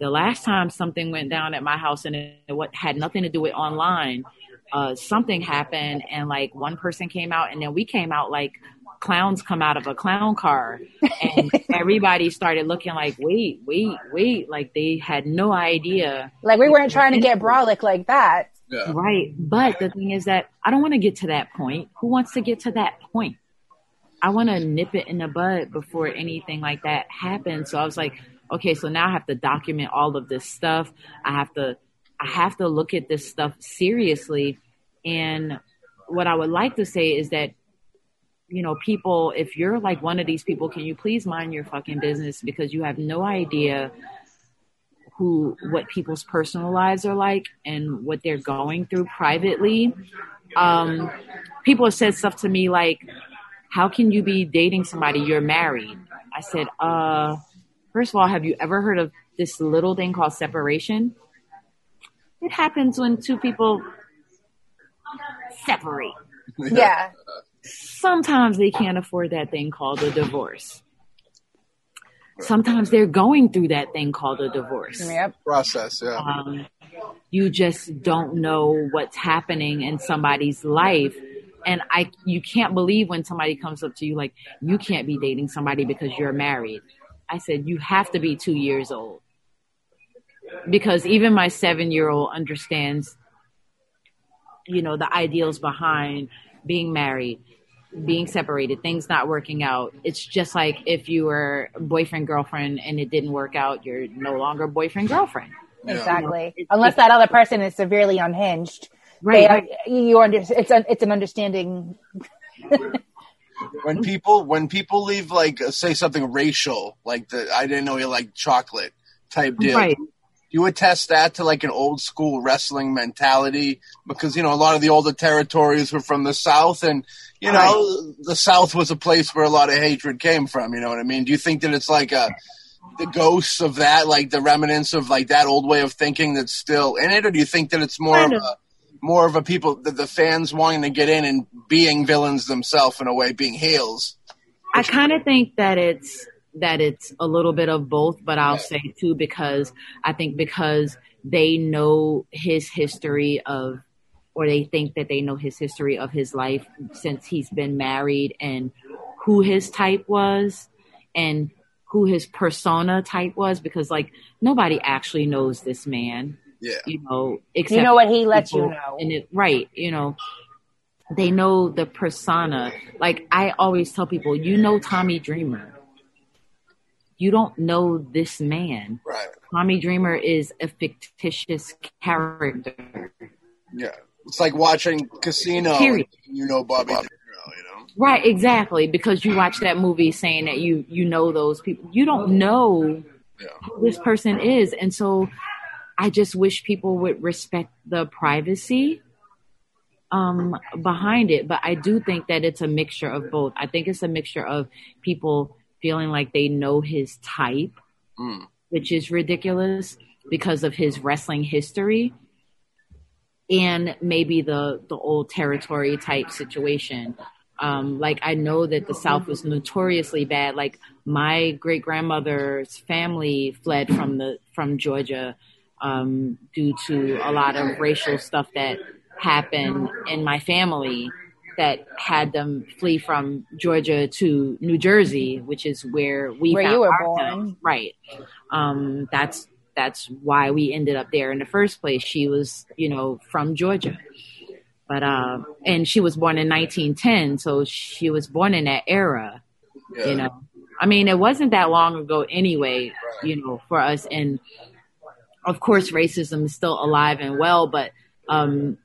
the last time something went down at my house and it, what had nothing to do with online, uh, something happened and like one person came out and then we came out like clowns come out of a clown car. And everybody started looking like wait wait wait. Like they had no idea. Like we weren't trying to get brolic like that. Yeah. right. But the thing is that i don't want to get to that point. Who wants to get to that point? I want to nip it in the bud before anything like that happens. So i was like okay so now i have to document all of this stuff i have to i have to look at this stuff seriously and what i would like to say is that you know, people, if you're like one of these people, can you please mind your fucking business because you have no idea who, what people's personal lives are like and what they're going through privately. Um, people have said stuff to me like, how can you be dating somebody you're married? I said, uh, first of all, have you ever heard of this little thing called separation? It happens when two people separate yeah sometimes they can't afford that thing called a divorce. Sometimes they're going through that thing called a divorce. yep Process, yeah. Um, you just don't know what's happening in somebody's life. And I, you can't believe when somebody comes up to you like, you can't be dating somebody because you're married. I said, you have to be two years old. Because even my seven year old understands, you know, the ideals behind being married being separated, things not working out. It's just like if you were boyfriend girlfriend and it didn't work out, you're no longer boyfriend girlfriend. Yeah. exactly It's- unless that other person is severely unhinged Right. They are- right. you under it's an it's an understanding when people when people leave like uh, say something racial like the I didn't know you liked chocolate type deal. Right. You attest that to like an old school wrestling mentality because you know a lot of the older territories were from the south and you know the south was a place where a lot of hatred came from. You know what I mean? Do you think that it's like a the ghosts of that, like the remnants of like that old way of thinking that's still in it, or do you think that it's more Kind of of. a more of a people the, the fans wanting to get in and being villains themselves in a way, being heels? I kind of think that it's that it's a little bit of both, but I'll Yeah. say too because I think because they know his history of or they think that they know his history of his life since he's been married and who his type was and who his persona type was because like nobody actually knows this man Yeah. you know except you know what he lets you know and it right you know they know the persona like i always tell people you know tommy dreamer you don't know this man Right. tommy dreamer is a fictitious character Yeah. It's like watching Casino. Period. and You know Bobby De Niro, you know. right exactly because you watch that movie saying that you you know those people you don't know Yeah. who this person is and so i just wish people would respect the privacy um behind it but i do think that it's a mixture of both. I think it's a mixture of people feeling like they know his type Mm. which is ridiculous because of his wrestling history and maybe the the old territory type situation. Um like i know that the south was notoriously bad. Like my great grandmother's family fled from the from georgia um due to a lot of racial stuff that happened in my family that had them flee from Georgia to New Jersey, which is where we Where you were ourselves. born. Right. Um, that's that's why we ended up there in the first place. She was, you know, from Georgia, but uh, and she was born in 1910, so she was born in that era. Yeah. You know, I mean, it wasn't that long ago anyway. You know, for us, and of course, racism is still alive and well, but um,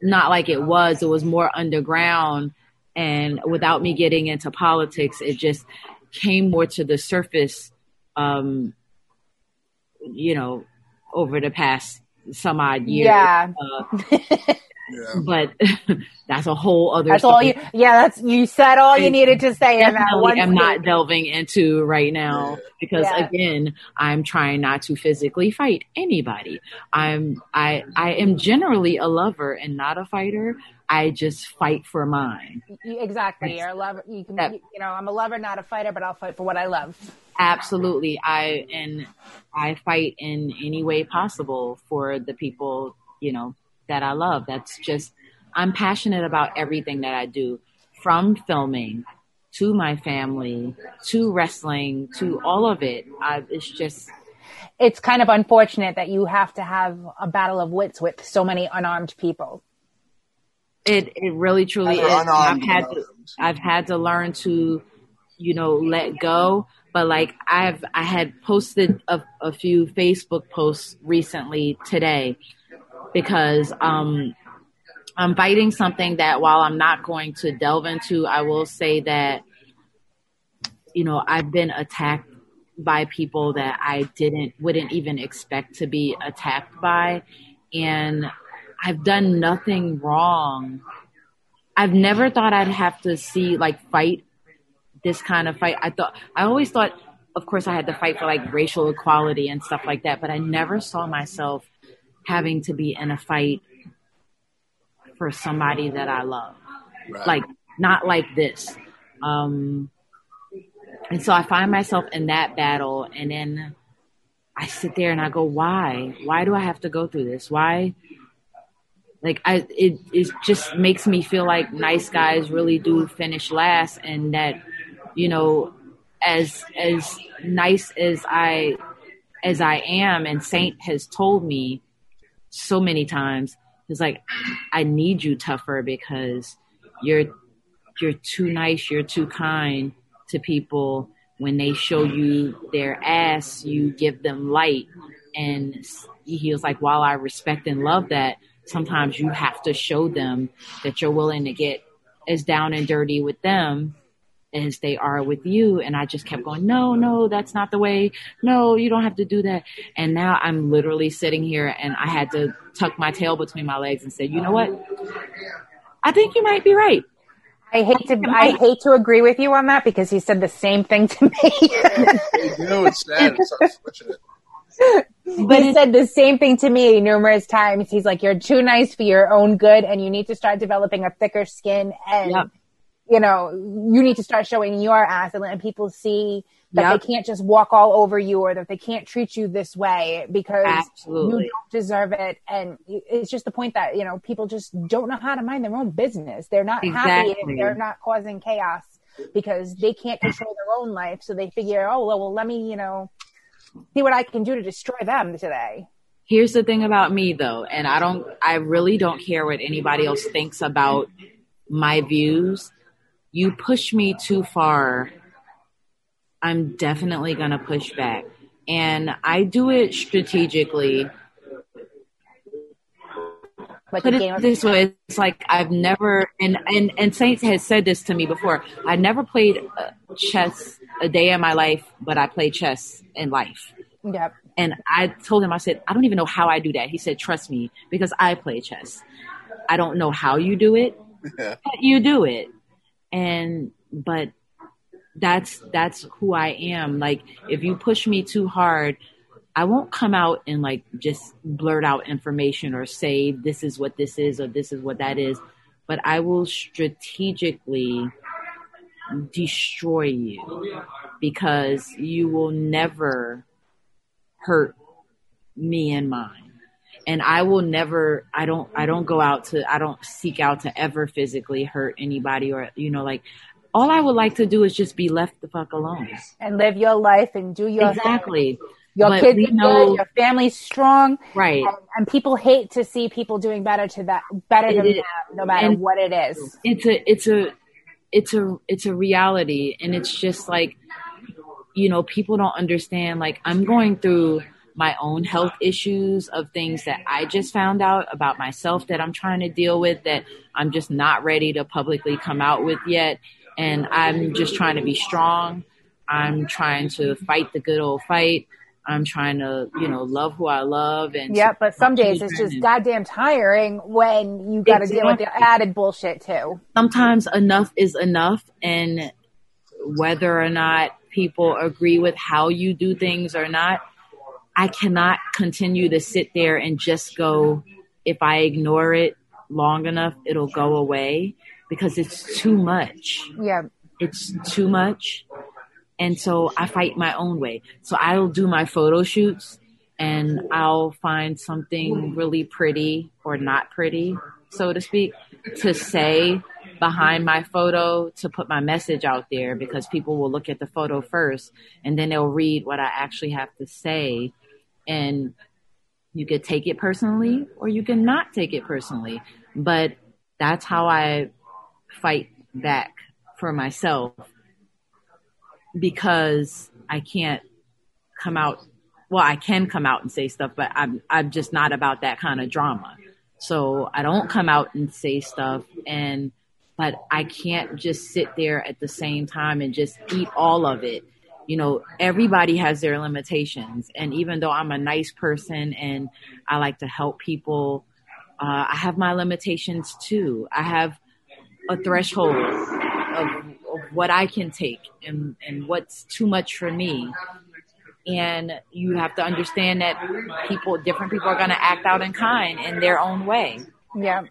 not like it was. It was more underground, and without me getting into politics, it just came more to the surface. Um, you know, over the past some odd years. Yeah. Uh, Yeah. but that's a whole other. That's all you. Yeah, that's you said all you needed to say in that Definitely one. am not delving into right now because Yeah. again, I'm trying not to physically fight anybody. I'm I I am generally a lover and not a fighter. I just fight for mine. You- Exactly. You're a lover. You can. That- You know, I'm a lover, not a fighter, but I'll fight for what I love. Absolutely. I and I fight in any way possible for the people, you know, that I love. That's just I'm passionate about everything that I do, from filming to my family, to wrestling, to all of it. I, it's just it's kind of unfortunate that you have to have a battle of wits with so many unarmed people. It it really truly is. I've had to, I've had to learn to, you know, let go. But like I've I had posted a, a few Facebook posts recently today because um I'm fighting something that while I'm not going to delve into, I will say that you know I've been attacked by people that I didn't wouldn't even expect to be attacked by and I've done nothing wrong. I've never thought I'd have to see like fight this kind of fight. I thought I always thought of course I had to fight for like racial equality and stuff like that, but I never saw myself having to be in a fight for somebody that I love. Right. Like not like this. Um and so I find myself in that battle and then I sit there and I go, why? Why do I have to go through this? Why? Like I, it, it just makes me feel like nice guys really do finish last and that, you know, as, as nice as I, as I am and Saint has told me so many times, it's like, I need you tougher because you're, you're too nice. You're too kind to people when they show you their ass, you give them light. And he was like, while I respect and love that, sometimes you have to show them that you're willing to get as down and dirty with them as they are with you. And I just kept going, no, no, that's not the way. No, you don't have to do that. And now I'm literally sitting here and I had to tuck my tail between my legs and say, you know what? I think you might be right. I hate to I hate to agree with you on that because he said the same thing to me. you know it's sad. It's unfortunate. But he said the same thing to me numerous times. He's like, "You're too nice for your own good, and you need to start developing a thicker skin, and yep. You know, you need to start showing your ass and letting people see that yep. they can't just walk all over you or that they can't treat you this way because Absolutely. you don't deserve it. And it's just the point that, you know, people just don't know how to mind their own business. They're not exactly. happy if they're not causing chaos because they can't control their own life. So they figure, oh, well, well, let me, you know, see what I can do to destroy them today. Here's the thing about me though, and I don't, I really don't care what anybody else thinks about my views. You push me too far I'm definitely going to push back. And I do it strategically. Like Put it this way, it's like I've never, and, and, and Saints has said this to me before. I never played uh, chess a day in my life, but I play chess in life. Yep. And I told him, I said, I don't even know how I do that. He said, trust me, because I play chess. I don't know how you do it, but you do it. And, but that's that's who I am. Like if you push me too hard, I won't come out and like just blurt out information or say this is what this is or this is what that is, but I will strategically destroy you because you will never hurt me and mine. And I will never I don't I don't go out to I don't seek out to ever physically hurt anybody or you know like all I would like to do is just be left the fuck alone and live your life and do your exactly. Thing. Your but kids are know, good, your family's strong, right? And, and, people hate to see people doing better to that, better than them, no matter what it is. It's a, it's a, it's a, it's a reality, and it's just like, you know, people don't understand. Like I'm going through my own health issues of things that I just found out about myself that I'm trying to deal with that I'm just not ready to publicly come out with yet and I'm just trying to be strong. I'm trying to fight the good old fight. I'm trying to, you know, love who I love and Yeah, but some days it's just goddamn tiring when you got to exactly. deal with the added bullshit too. Sometimes enough is enough and whether or not people agree with how you do things or not, I cannot continue to sit there and just go if I ignore it long enough, it'll go away because it's too much. Yeah. It's too much. And so I fight my own way. So I'll do my photo shoots and I'll find something really pretty or not pretty, so to speak, to say behind my photo to put my message out there because people will look at the photo first and then they'll read what I actually have to say. And you could take it personally or you can not take it personally. But that's how I fight back for myself because I can't come out well, I can come out and say stuff, but I'm I'm just not about that kind of drama. So I don't come out and say stuff and but I can't just sit there at the same time and just eat all of it. You know, everybody has their limitations. And even though I'm a nice person and I like to help people, uh, I have my limitations too. I have a threshold of, of what I can take and, and what's too much for me and you have to understand that people different people are going to act out in kind in their own way yeah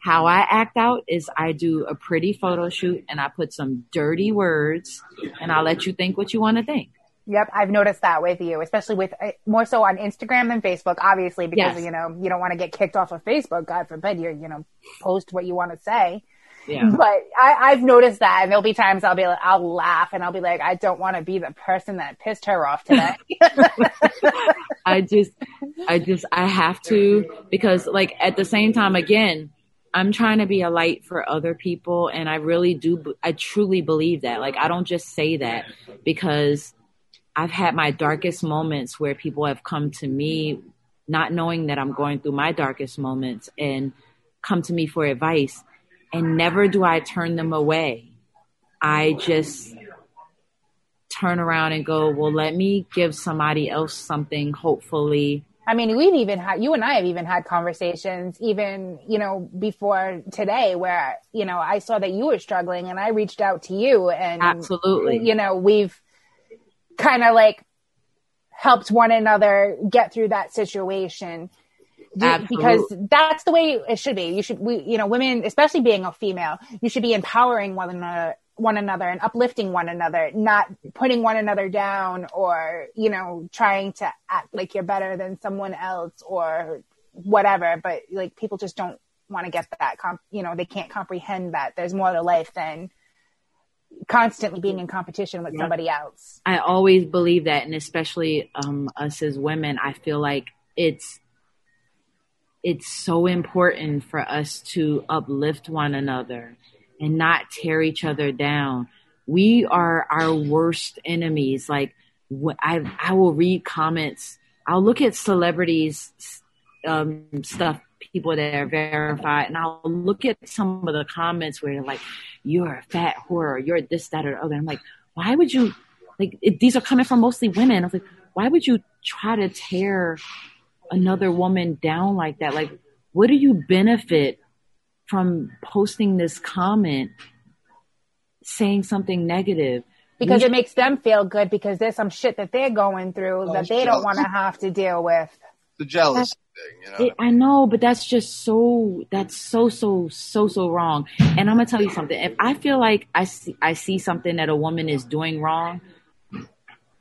how i act out is i do a pretty photo shoot and i put some dirty words and i'll let you think what you want to think Yep, I've noticed that with you, especially with uh, more so on Instagram than Facebook, obviously, because Yes. you know you don't want to get kicked off of Facebook. God forbid you you know post what you want to say. yeah But I, I've noticed that, and there'll be times I'll be like, I'll laugh and I'll be like, I don't want to be the person that pissed her off today. I just, I just, I have to because, like, at the same time, again, I'm trying to be a light for other people, and I really do. I truly believe that. Like, I don't just say that because I've had my darkest moments where people have come to me, not knowing that I'm going through my darkest moments, and come to me for advice, and never do I turn them away. I just turn around and go, well, let me give somebody else something, hopefully. I mean, we've even had, you and I have even had conversations, even, you know, before today where, you know, I saw that you were struggling and I reached out to you and, Absolutely. you know, we've kind of like helped one another get through that situation. Absolutely. Because that's the way it should be. You should, we, you know, women, especially being a female, you should be empowering one another, one another and uplifting one another, not putting one another down or, you know, trying to act like you're better than someone else or whatever. But like people just don't want to get that, comp- you know, they can't comprehend that there's more to life than constantly being in competition with Yeah. somebody else. I always believe that, and especially um, us as women, I feel like it's it's so important for us to uplift one another and not tear each other down. We are our worst enemies. Like I, I will read comments. I'll look at celebrities um, stuff, people that are verified, and I'll look at some of the comments where they're like, "You're a fat whore," or "You're this, that, or the other." I'm like, why would you? Like it, these are coming from mostly women. I was like, why would you try to tear another woman down like that? Like, what do you benefit from posting this comment saying something negative? Because We- it makes them feel good because there's some shit that they're going through Oh, that they don't want to have to deal with. The jealous thing, you know. It, I know, but that's just so that's so so so so wrong. And I'm gonna tell you something. If I feel like I see I see something that a woman is doing wrong,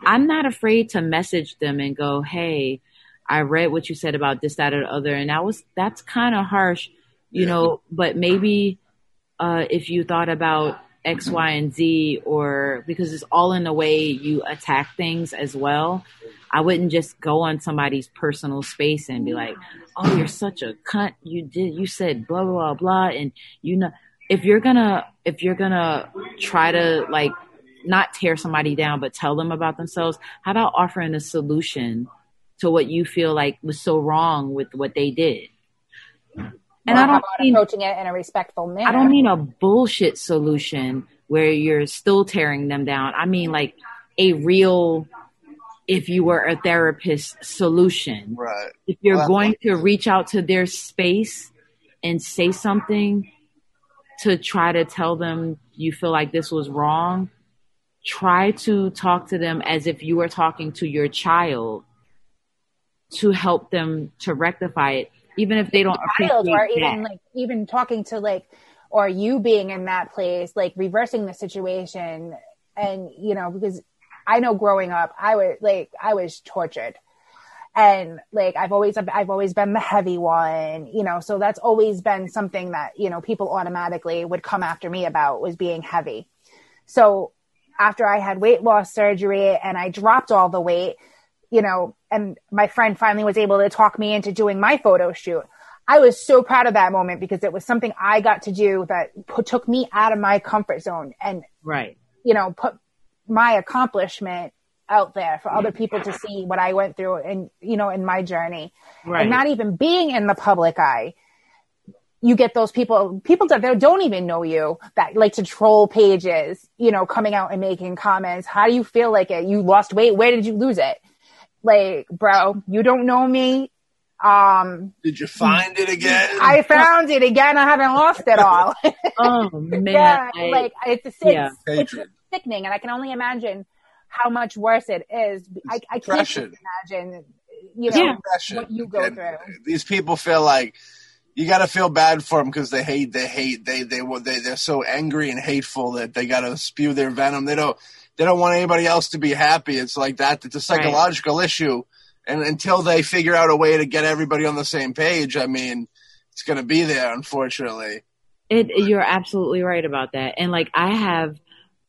I'm not afraid to message them and go, "Hey, I read what you said about this, that, or the other, and that was that's kind of harsh, you Yeah. know. But maybe uh, if you thought about X, Y, and Z, or because it's all in the way you attack things as well. I wouldn't just go on somebody's personal space and be like, "Oh, you're such a cunt. You did. You said blah blah blah blah." And you know, if you're gonna if you're gonna try to like not tear somebody down, but tell them about themselves, how about offering a solution to what you feel like was so wrong with what they did? And Or I don't mean approaching it in a respectful manner. I don't mean a bullshit solution where you're still tearing them down. I mean like a real if you were a therapist solution. Right. If you're Well, going to reach out to their space and say something to try to tell them you feel like this was wrong, try to talk to them as if you were talking to your child to help them to rectify it, even if they don't child or even that. like even talking to like or you being in that place like reversing the situation and you know because i know growing up i was like i was tortured and like I've always I've always been the heavy one, you know, so that's always been something that, you know, people automatically would come after me about was being heavy. So after I had weight loss surgery and I dropped all the weight, you know, and my friend finally was able to talk me into doing my photo shoot. I was so proud of that moment because it was something I got to do that put, took me out of my comfort zone and, right. you know, put my accomplishment out there for other people to see what I went through and, you know, in my journey. Right. And not even being in the public eye, you get those people, people that don't even know you that like to troll pages, you know, coming out and making comments. How do you feel like it? You lost weight. Where did you lose it? Like, bro, you don't know me. Um, did you find it again? I found it again. I haven't lost it all. oh man. yeah, I, like it's, it's, yeah. it's, it's sickening and I can only imagine how much worse it is. I, I can't imagine, you know, yeah. what you go and through. These people feel like you got to feel bad for them because they hate, they hate, they, they, they, they're so angry and hateful that they got to spew their venom. They don't, they don't want anybody else to be happy. It's like that. It's a psychological right. issue. And until they figure out a way to get everybody on the same page, I mean, it's going to be there, unfortunately. It, you're absolutely right about that. And like, I have,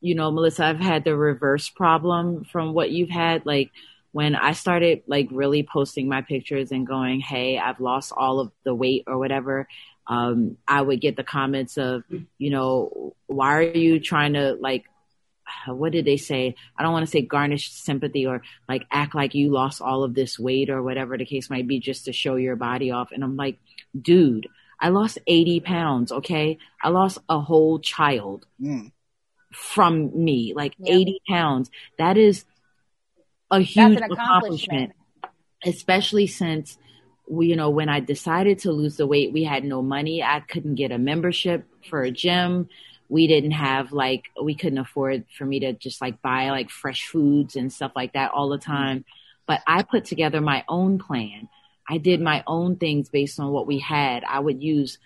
you know, Melissa, I've had the reverse problem from what you've had. Like when I started like really posting my pictures and going, Hey, I've lost all of the weight or whatever. Um, I would get the comments of, you know, why are you trying to like, what did they say? I don't want to say garnish sympathy or like act like you lost all of this weight or whatever the case might be just to show your body off. And I'm like, dude, I lost 80 pounds. Okay. I lost a whole child. Mm from me, like yep. 80 pounds. That is a huge accomplishment. accomplishment, especially since you know, when I decided to lose the weight, we had no money. I couldn't get a membership for a gym. We didn't have like, we couldn't afford for me to just like buy like fresh foods and stuff like that all the time. But I put together my own plan. I did my own things based on what we had. I would use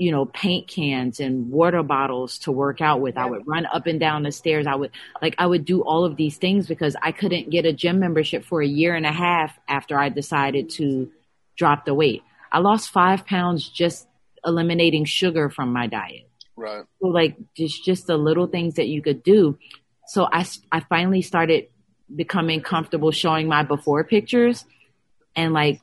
you know, paint cans and water bottles to work out with. I would run up and down the stairs. I would like I would do all of these things because I couldn't get a gym membership for a year and a half after I decided to drop the weight. I lost five pounds just eliminating sugar from my diet. Right. So like just just the little things that you could do. So I I finally started becoming comfortable showing my before pictures and like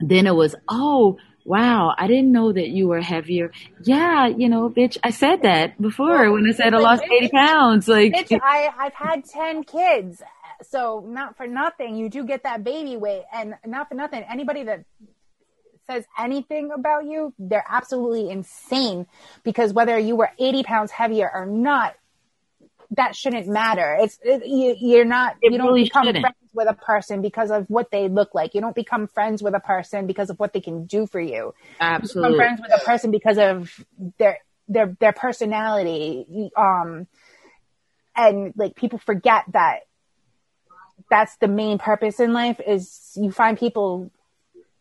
then it was oh wow, I didn't know that you were heavier. Yeah, you know, bitch, I said that before well, when I said I lost 80 pounds. Like, bitch, I, I've had 10 kids. So not for nothing, you do get that baby weight and not for nothing. Anybody that says anything about you, they're absolutely insane because whether you were 80 pounds heavier or not, that shouldn't matter. It's it, you, are not it you don't really become shouldn't. friends with a person because of what they look like. You don't become friends with a person because of what they can do for you. Absolutely, you become friends with a person because of their their their personality. Um, and like people forget that that's the main purpose in life is you find people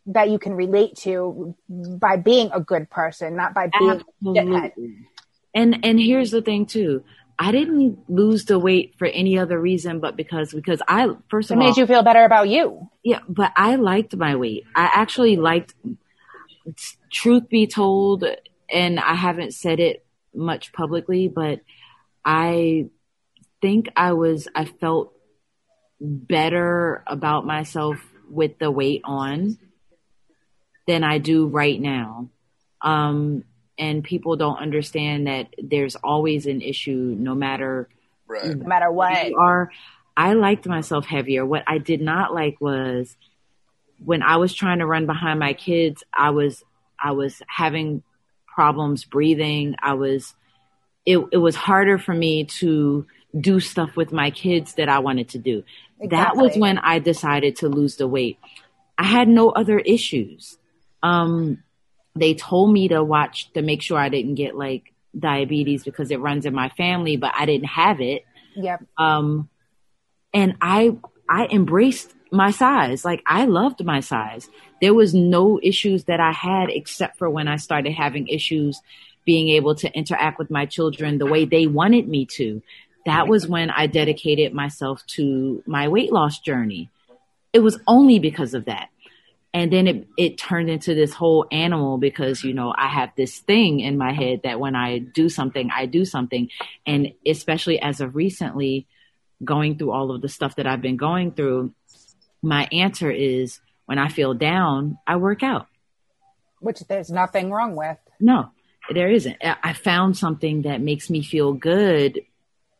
that you can relate to by being a good person, not by being Absolutely. And and here's the thing too. I didn't lose the weight for any other reason but because because I first of it all made you feel better about you. Yeah, but I liked my weight. I actually liked truth be told and I haven't said it much publicly, but I think I was I felt better about myself with the weight on than I do right now. Um, and people don't understand that there's always an issue no matter right. no matter what. you are. I liked myself heavier. What i did not like was when i was trying to run behind my kids i was i was having problems breathing. I was it, it was harder for me to do stuff with my kids that i wanted to do. Exactly. that was when i decided to lose the weight. I had no other issues um they told me to watch to make sure I didn't get like diabetes because it runs in my family, but I didn't have it. Yep. Um, and I, I embraced my size. Like I loved my size. There was no issues that I had except for when I started having issues being able to interact with my children the way they wanted me to. That was when I dedicated myself to my weight loss journey. it was only because of that. And then it, it turned into this whole animal because, you know, I have this thing in my head that when I do something, I do something. And especially as of recently going through all of the stuff that I've been going through, my answer is when I feel down, I work out. Which there's nothing wrong with. No, there isn't. I found something that makes me feel good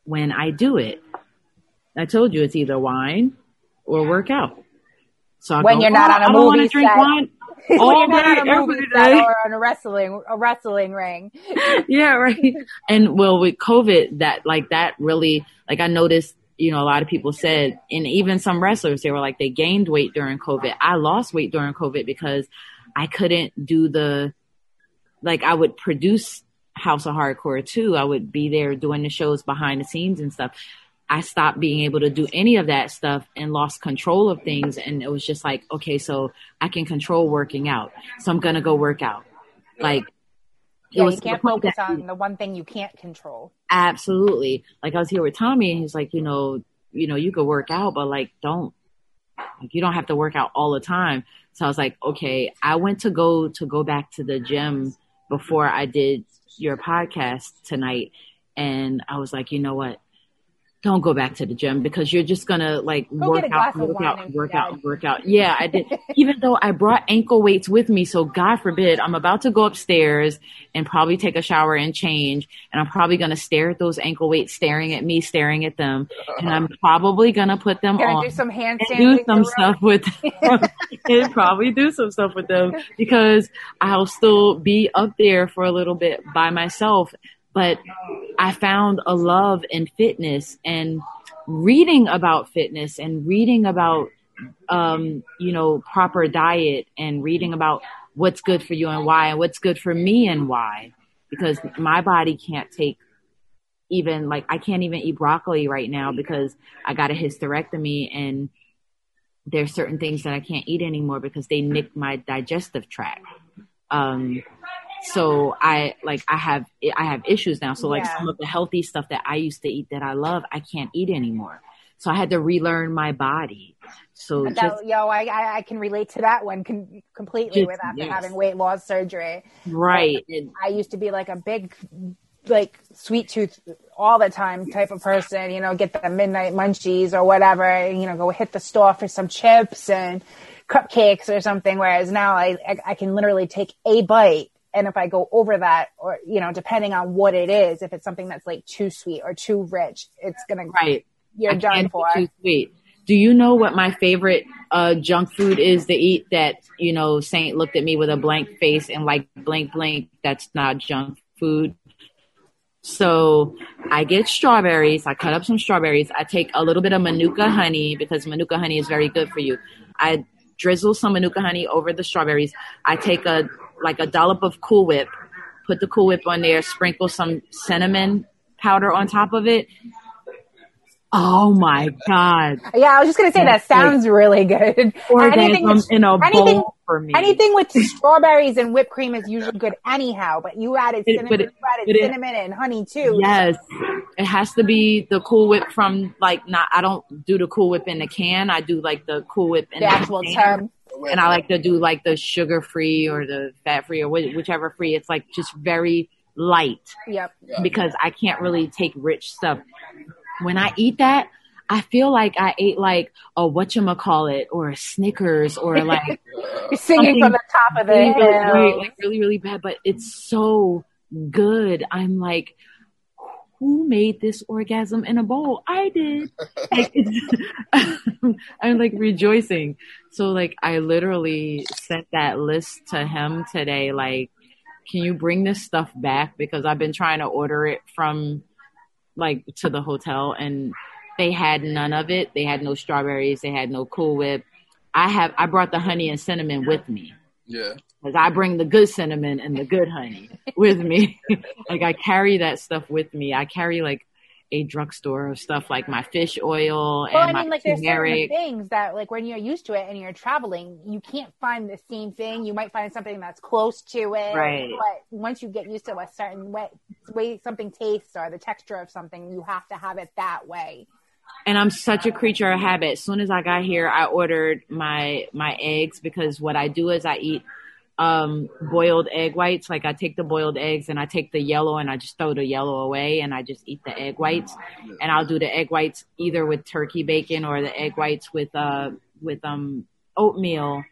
when I do it. I told you it's either wine or work out. So when go, you're not oh, on a I movie set. wine all every day, or on a wrestling a wrestling ring. yeah, right. And well, with COVID, that like that really like I noticed. You know, a lot of people said, and even some wrestlers, they were like they gained weight during COVID. I lost weight during COVID because I couldn't do the like I would produce House of Hardcore too. I would be there doing the shows behind the scenes and stuff. I stopped being able to do any of that stuff and lost control of things. And it was just like, okay, so I can control working out. So I'm going to go work out. Like, yeah, you can't focus on the one thing you can't control. Absolutely. Like I was here with Tommy and he's like, you know, you know, you could work out, but like, don't, like, you don't have to work out all the time. So I was like, okay, I went to go, to go back to the gym before I did your podcast tonight. And I was like, you know what? Don't go back to the gym because you're just gonna like go work out, work out, work out, work out. Yeah, I did. Even though I brought ankle weights with me, so God forbid, I'm about to go upstairs and probably take a shower and change, and I'm probably gonna stare at those ankle weights, staring at me, staring at them, and I'm probably gonna put them gonna on, do some handstands, do some stuff with, them, and probably do some stuff with them because I'll still be up there for a little bit by myself but I found a love in fitness and reading about fitness and reading about, um, you know, proper diet and reading about what's good for you and why and what's good for me and why, because my body can't take even like I can't even eat broccoli right now because I got a hysterectomy and there's certain things that I can't eat anymore because they nick my digestive tract. Um, so I like I have I have issues now. So like yeah. some of the healthy stuff that I used to eat that I love, I can't eat anymore. So I had to relearn my body. So that, just, yo, I, I can relate to that one con- completely just, with after yes. having weight loss surgery. Right. I used to be like a big, like sweet tooth all the time type of person. You know, get the midnight munchies or whatever. You know, go hit the store for some chips and cupcakes or something. Whereas now I, I, I can literally take a bite and if I go over that, or you know, depending on what it is, if it's something that's like too sweet or too rich, it's gonna right. You're I done for. Too sweet. Do you know what my favorite uh, junk food is to eat? That you know, Saint looked at me with a blank face and like blink, blink. That's not junk food. So I get strawberries. I cut up some strawberries. I take a little bit of manuka honey because manuka honey is very good for you. I drizzle some manuka honey over the strawberries. I take a like a dollop of Cool Whip, put the Cool Whip on there, sprinkle some cinnamon powder on top of it. Oh my god! Yeah, I was just gonna say That's that sounds like really good. anything with, in a anything, bowl for me. Anything with strawberries and whipped cream is usually good anyhow. But you added cinnamon, it, you added cinnamon it, and honey too. Yes, it has to be the Cool Whip from like not. I don't do the Cool Whip in the can. I do like the Cool Whip in the, the actual tub and I like to do like the sugar free or the fat free or whichever free. It's like just very light. Yep. Because I can't really take rich stuff. When I eat that, I feel like I ate like a whatchamacallit or a Snickers or like You're singing from the top of the really, hill. Really, like really, really bad, but it's so good. I'm like, who made this orgasm in a bowl? I did. Like, I'm like rejoicing. So like I literally sent that list to him today. Like, can you bring this stuff back? Because I've been trying to order it from like to the hotel and they had none of it. They had no strawberries. They had no Cool Whip. I have I brought the honey and cinnamon with me. Yeah. Because I bring the good cinnamon and the good honey with me. like I carry that stuff with me. I carry like a drugstore of stuff like my fish oil and well, I mean, like there's certain things that like when you're used to it and you're traveling, you can't find the same thing. You might find something that's close to it. Right. But once you get used to a certain way, way something tastes or the texture of something, you have to have it that way. and I'm such a creature of habit. As soon as I got here, I ordered my my eggs because what I do is I eat um boiled egg whites. Like I take the boiled eggs and I take the yellow and I just throw the yellow away and I just eat the egg whites. And I'll do the egg whites either with turkey bacon or the egg whites with uh with um oatmeal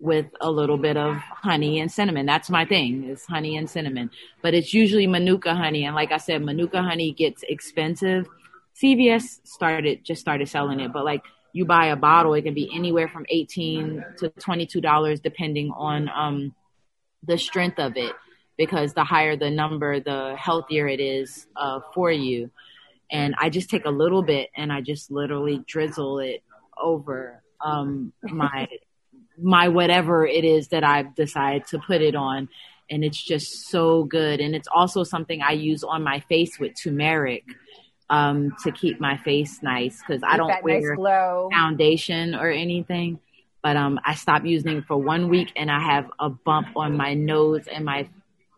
with a little bit of honey and cinnamon. That's my thing is honey and cinnamon. But it's usually Manuka honey. And like I said, Manuka honey gets expensive. CVS started just started selling it, but like you buy a bottle, it can be anywhere from eighteen to twenty two dollars depending on um the strength of it. Because the higher the number, the healthier it is uh, for you. And I just take a little bit and I just literally drizzle it over um, my my whatever it is that I've decided to put it on. And it's just so good. And it's also something I use on my face with turmeric um, to keep my face nice because I don't wear nice foundation or anything. But um, I stopped using it for one week and I have a bump on my nose and my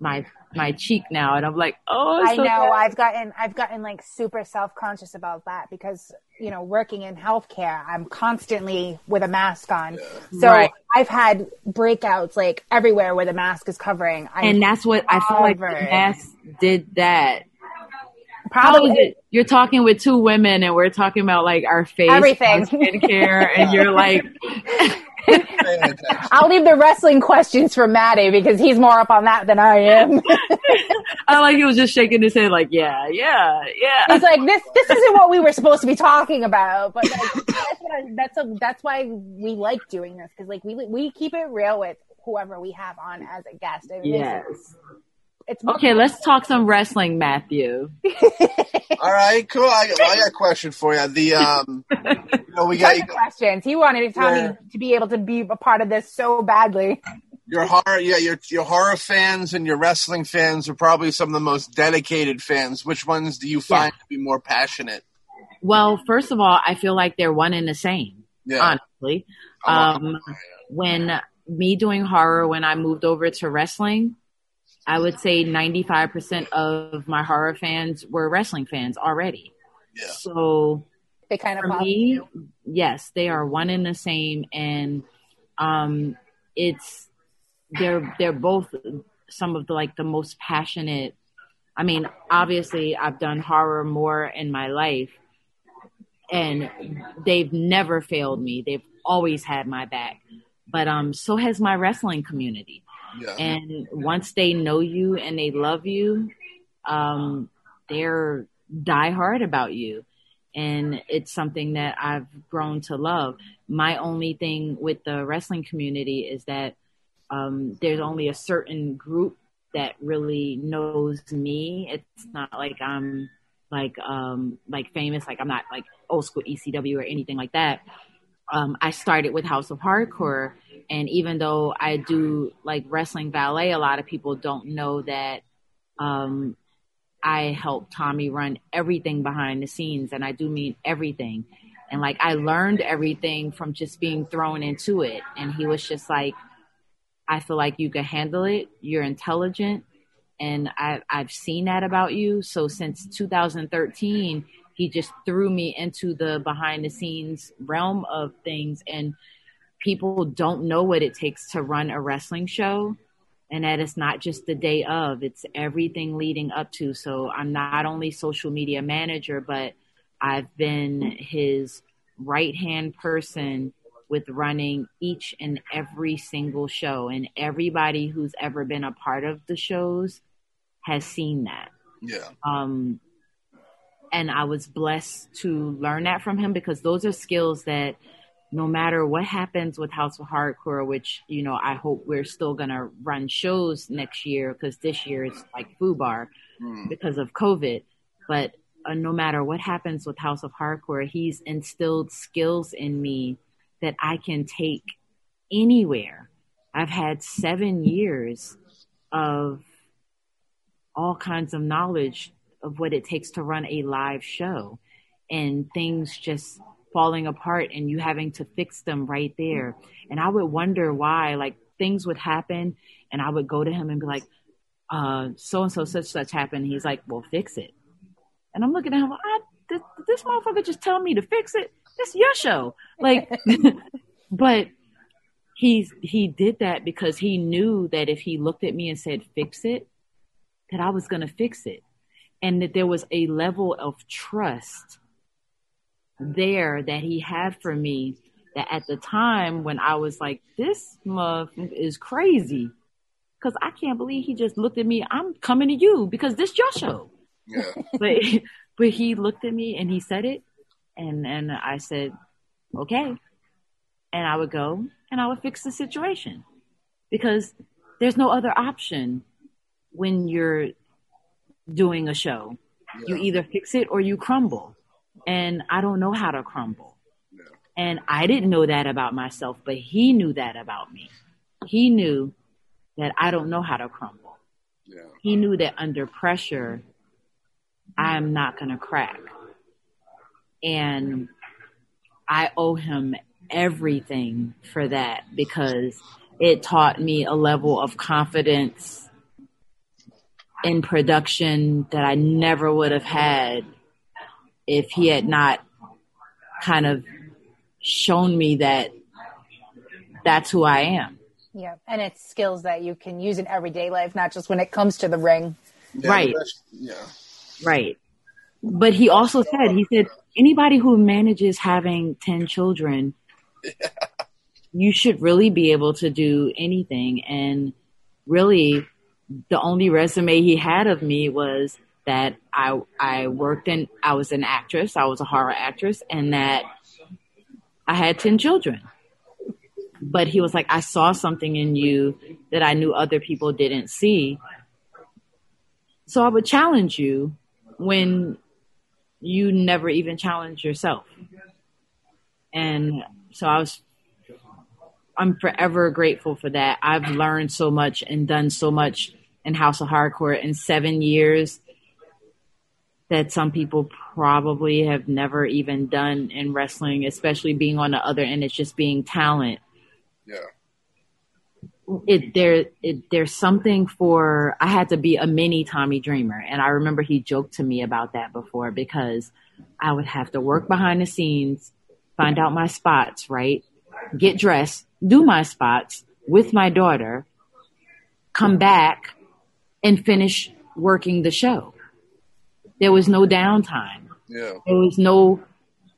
my my cheek now and I'm like, oh, I so know. bad. I've gotten I've gotten like super self conscious about that because you know working in healthcare, I'm constantly with a mask on. So Right. I've had breakouts like everywhere where the mask is covering. I'm and that's what I feel like the mask did that. How is probably it? You're talking with two women and we're talking about like our face, Everything. skincare, and you're like, I'll leave the wrestling questions for Matty because he's more up on that than I am. I like he was just shaking his head, like, yeah, yeah, yeah. He's like, this this isn't what we were supposed to be talking about, but like, that's what I, that's a, that's why we like doing this because like we we keep it real with whoever we have on as a guest. It makes it- Yes. It's Okay, let's talk some wrestling, Matthew. All right, cool. I, I got a question for you. The um, you know, we got Tons of questions. He wanted Tommy Yeah. to be able to be a part of this so badly. your horror, yeah, your your horror fans and your wrestling fans are probably some of the most dedicated fans. Which ones do you find to be more passionate? Well, first of all, I feel like they're one and the same, Yeah, honestly. I'm Um, when me doing horror, when I moved over to wrestling, I would say 95% of my horror fans were wrestling fans already. yeah, So They kind of for me, you. yes, they are one and the same, and um, it's they're they're both some of the like the most passionate. I mean, obviously, I've done horror more in my life, and they've never failed me. They've always had my back. But um, so has my wrestling community. And once they know you and they love you, um, they're die hard about you. And it's something that I've grown to love. My only thing with the wrestling community is that um, there's only a certain group that really knows me. It's not like I'm like um like famous, like I'm not like old school ECW or anything like that. Um, I started with House of Hardcore, and even though I do like wrestling valet, a lot of people don't know that um, I help Tommy run everything behind the scenes, and I do mean everything. And like I learned everything from just being thrown into it, and he was just like, I feel like you can handle it. You're intelligent, and I, I've seen that about you. So since 2013, he just threw me into the behind the scenes realm of things, and people don't know what it takes to run a wrestling show. And that it's not just the day of, it's everything leading up to. So I'm not only social media manager, but I've been his right hand person with running each and every single show. And everybody who's ever been a part of the shows has seen that. yeah. Um, and I was blessed to learn that from him because those are skills that no matter what happens with House of Hardcore, which, you know, I hope we're still going to run shows next year because this year is like FUBAR Mm. because of COVID. But uh, no matter what happens with House of Hardcore, he's instilled skills in me that I can take anywhere. I've had seven years of all kinds of knowledge of what it takes to run a live show and things just falling apart and you having to fix them right there. And I would wonder why, like things would happen and I would go to him and be like, uh, so and so such such happened. He's like, well, fix it. And I'm looking at him, I, this, this motherfucker just tell me to fix it? It's your show. Like, but he's he did that because he knew that if he looked at me and said fix it, that I was gonna fix it, and that there was a level of trust there that he had for me that at the time when I was like, this mother is crazy. Cause I can't believe he just looked at me. I'm coming to you because this your show. Yeah. but but he looked at me and he said it and and I said, Okay. And I would go and I would fix the situation. Because there's no other option when you're doing a show. Yeah. You either fix it or you crumble. And I don't know how to crumble. Yeah. And I didn't know that about myself, but he knew that about me. He knew that I don't know how to crumble. Yeah. He knew that under pressure, I'm not going to crack. And I owe him everything for that because it taught me a level of confidence in production that I never would have had if he had not kind of shown me that that's who I am. Yeah, and it's skills that you can use in everyday life, not just when it comes to the ring. Yeah, Right. that's- Yeah. Right. But he also said, he said, anybody who manages having 10 children, you should really be able to do anything. And really, the only resume he had of me was that I, I worked in, I was an actress, I was a horror actress, and that I had 10 children. But he was like, I saw something in you that I knew other people didn't see. So I would challenge you when you never even challenge yourself. And so I was, I'm forever grateful for that. I've learned so much and done so much in House of Hardcore in seven years that some people probably have never even done in wrestling, especially being on the other end. It's just being talent Yeah. it there it there's something for I had to be a mini Tommy Dreamer and I remember he joked to me about that before because I would have to work behind the scenes, find out my spots, right? Get dressed, do my spots with my daughter, come back and finish working the show. There was no downtime. Yeah. There was no,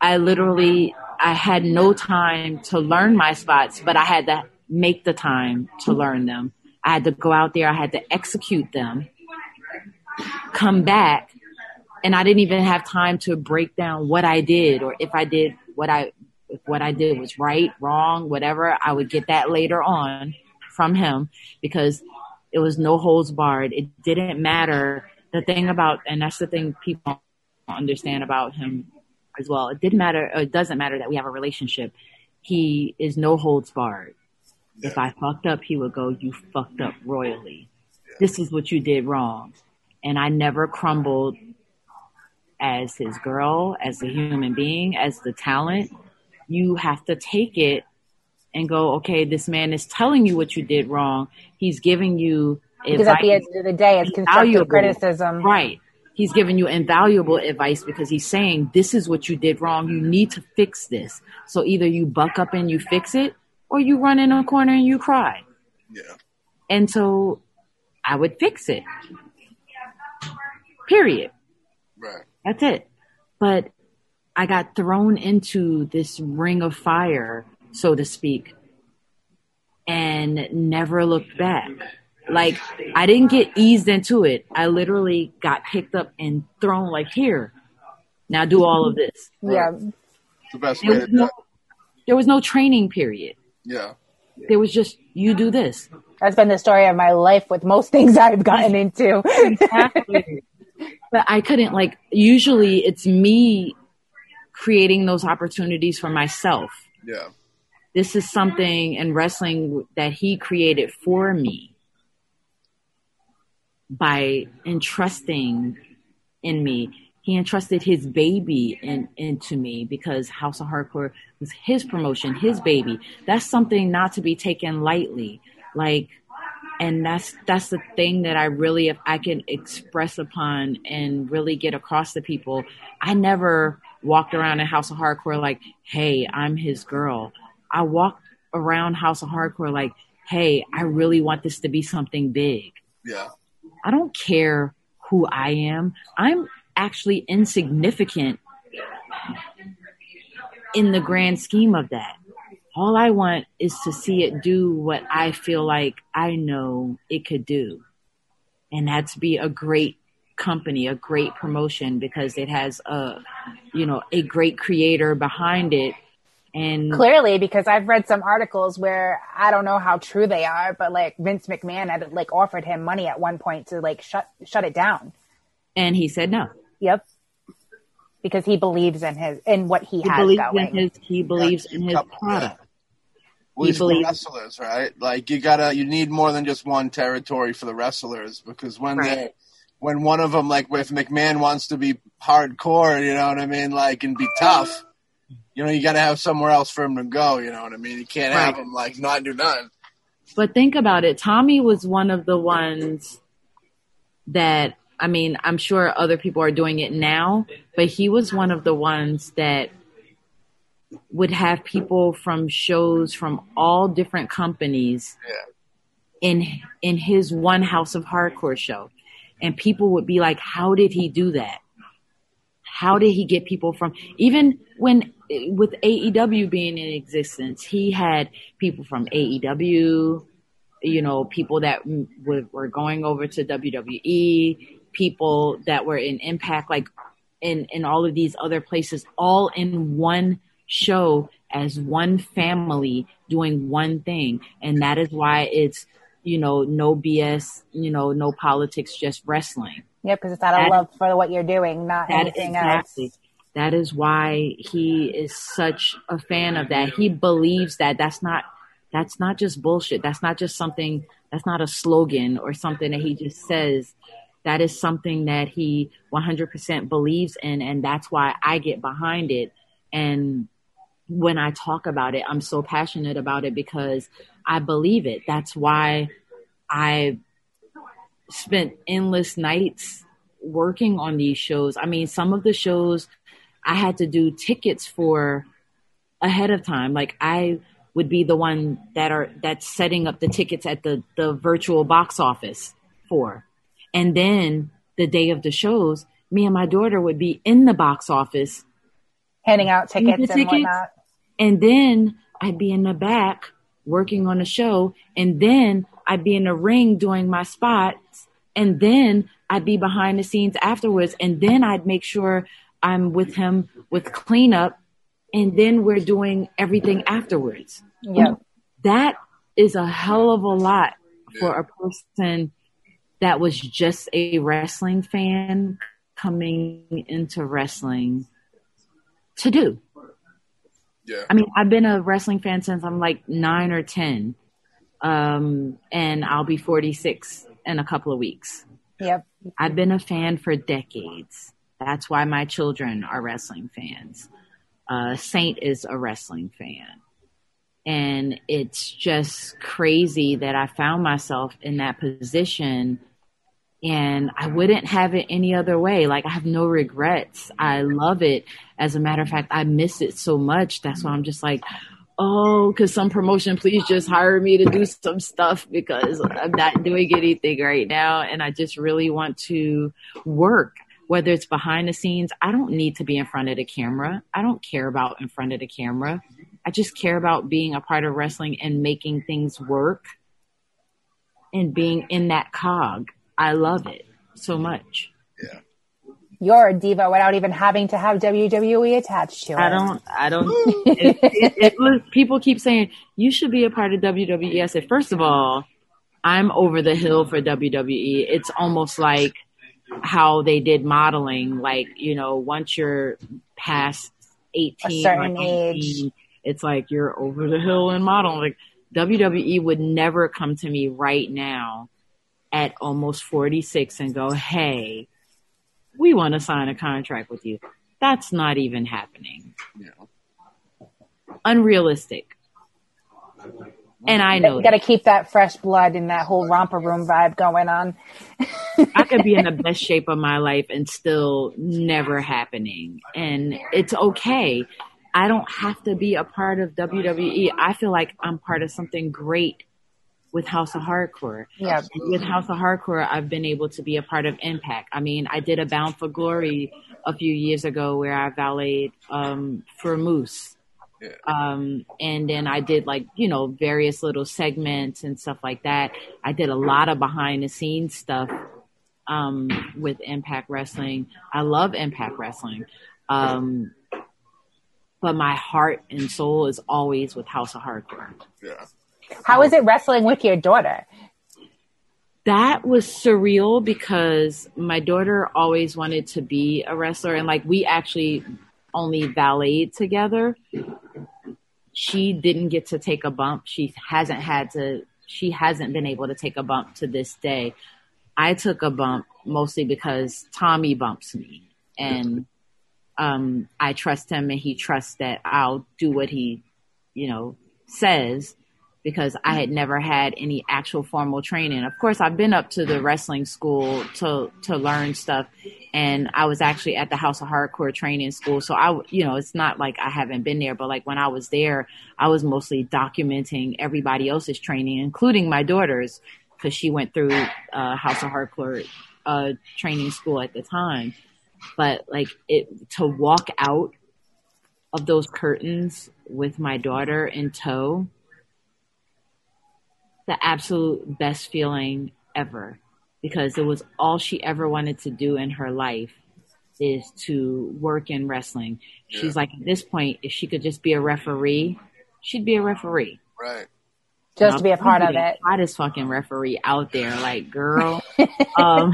I literally, I had no time to learn my spots, but I had to make the time to learn them. I had to go out there, I had to execute them, come back, and I didn't even have time to break down what I did or if I did what I, if what I did was right, wrong, whatever. I would get that later on from him because it was no holds barred. It didn't matter. The thing about, and that's the thing people don't understand about him as well. It didn't matter. It doesn't matter that we have a relationship. He is no holds barred. If I fucked up, he would go, "You fucked up royally. This is what you did wrong," and I never crumbled as his girl, as a human being, as the talent. You have to take it and go, "Okay, this man is telling you what you did wrong. He's giving you Because at the end of the day, it's constructive criticism. Right. He's giving you invaluable advice because he's saying, this is what you did wrong. You need to fix this. So either you buck up and you fix it or you run in a corner and you cry. Yeah. And so I would fix it. Period. Right. That's it. But I got thrown into this ring of fire, so to speak, and never looked back. Like I didn't get eased into it. I literally got picked up and thrown like here. Now do all of this. Yeah. The best There way was no, there was no training period. Yeah. There was just you do this. That's been the story of my life with most things I've gotten into. Exactly. but I couldn't like usually it's me creating those opportunities for myself. Yeah. This is something in wrestling that he created for me by entrusting in me. He entrusted his baby in, into me because House of Hardcore was his promotion, his baby. That's something not to be taken lightly. Like, and that's that's the thing that I really, if I can express upon and really get across to people, I never walked around in House of Hardcore like, hey, I'm his girl. I walked around House of Hardcore like, hey, I really want this to be something big. Yeah. I don't care who I am. I'm actually insignificant in the grand scheme of that. All I want is to see it do what I feel like I know it could do. And that's be a great company, a great promotion because it has a, you know, a great creator behind it. And clearly, because I've read some articles where I don't know how true they are, but like Vince McMahon had like offered him money at one point to like shut shut it down, and he said no. Yep, because he believes in his in what he, he has believes going. In his, he believes yeah, in his product. Yeah. Well, he's believes- wrestlers, right? Like you gotta, you need more than just one territory for the wrestlers because when right. they when one of them, like if McMahon wants to be hardcore, you know what I mean, like and be tough, you know, you got to have somewhere else for him to go. You know what I mean? You can't right. have him like not do nothing. But think about it. Tommy was one of the ones that I mean, I'm sure other people are doing it now, but he was one of the ones that would have people from shows from all different companies yeah. in in his one House of Hardcore show and people would be like, how did he do that? How did he get people from, even when with AEW being in existence, he had people from AEW, you know, people that were going over to WWE, people that were in Impact, like in, in all of these other places, all in one show as one family doing one thing. And that is why it's you know, no BS, you know, no politics, just wrestling. Yeah, because it's out of that, love for what you're doing, not anything exactly. else. That is why he is such a fan of that. He believes that that's not that's not just bullshit. That's not just something that's not a slogan or something that he just says. That is something that he 100% believes in and that's why I get behind it and when I talk about it, I'm so passionate about it because I believe it. That's why I spent endless nights working on these shows. I mean, some of the shows I had to do tickets for ahead of time. Like I would be the one that are that's setting up the tickets at the the virtual box office for. And then the day of the shows, me and my daughter would be in the box office handing out tickets and tickets, whatnot. And then I'd be in the back working on a show, and then I'd be in the ring doing my spots, and then I'd be behind the scenes afterwards, and then I'd make sure I'm with him with cleanup, and then we're doing everything afterwards. Yeah. That is a hell of a lot for a person that was just a wrestling fan coming into wrestling to do. Yeah. I mean, I've been a wrestling fan since I'm like nine or 10. Um, and I'll be 46 in a couple of weeks. Yep. I've been a fan for decades. That's why my children are wrestling fans. Uh, Saint is a wrestling fan. And it's just crazy that I found myself in that position and I wouldn't have it any other way. Like I have no regrets. I love it. As a matter of fact, I miss it so much. That's why I'm just like, oh, cause some promotion, please just hire me to do some stuff because I'm not doing anything right now. And I just really want to work, whether it's behind the scenes. I don't need to be in front of the camera. I don't care about in front of the camera. I just care about being a part of wrestling and making things work and being in that cog. I love it so much. Yeah. You're a diva without even having to have WWE attached to it. I don't, I don't, it, it, it was, people keep saying, you should be a part of WWE. I said, first of all, I'm over the hill for WWE. It's almost like how they did modeling. Like, you know, once you're past 18 or 19, age. it's like you're over the hill in modeling. Like WWE would never come to me right now at almost 46 and go, hey, we want to sign a contract with you. That's not even happening. Yeah. Unrealistic. And I know got to keep that fresh blood and that whole romper room vibe going on. I could be in the best shape of my life and still never happening. And it's okay. I don't have to be a part of WWE. I feel like I'm part of something great with House of Hardcore. Yeah. With House of Hardcore, I've been able to be a part of Impact. I mean, I did a Bound for Glory a few years ago where I valeted um, for Moose. Yeah. Um, and then I did like, you know, various little segments and stuff like that. I did a lot of behind the scenes stuff um, with Impact Wrestling. I love Impact Wrestling. Um, but my heart and soul is always with House of Hardcore. Yeah. How is it wrestling with your daughter? That was surreal because my daughter always wanted to be a wrestler and like we actually only valeted together. She didn't get to take a bump. She hasn't had to she hasn't been able to take a bump to this day. I took a bump mostly because Tommy bumps me and um, I trust him and he trusts that I'll do what he, you know, says because I had never had any actual formal training. Of course, I've been up to the wrestling school to to learn stuff, and I was actually at the House of Hardcore training school. So I, you know, it's not like I haven't been there, but like when I was there, I was mostly documenting everybody else's training, including my daughter's, because she went through uh, House of Hardcore uh, training school at the time. But like it to walk out of those curtains with my daughter in tow the absolute best feeling ever because it was all she ever wanted to do in her life is to work in wrestling. Yeah. She's like, at this point, if she could just be a referee, she'd be a referee. Right. Just to be a part of it. Hottest fucking referee out there, like girl. um,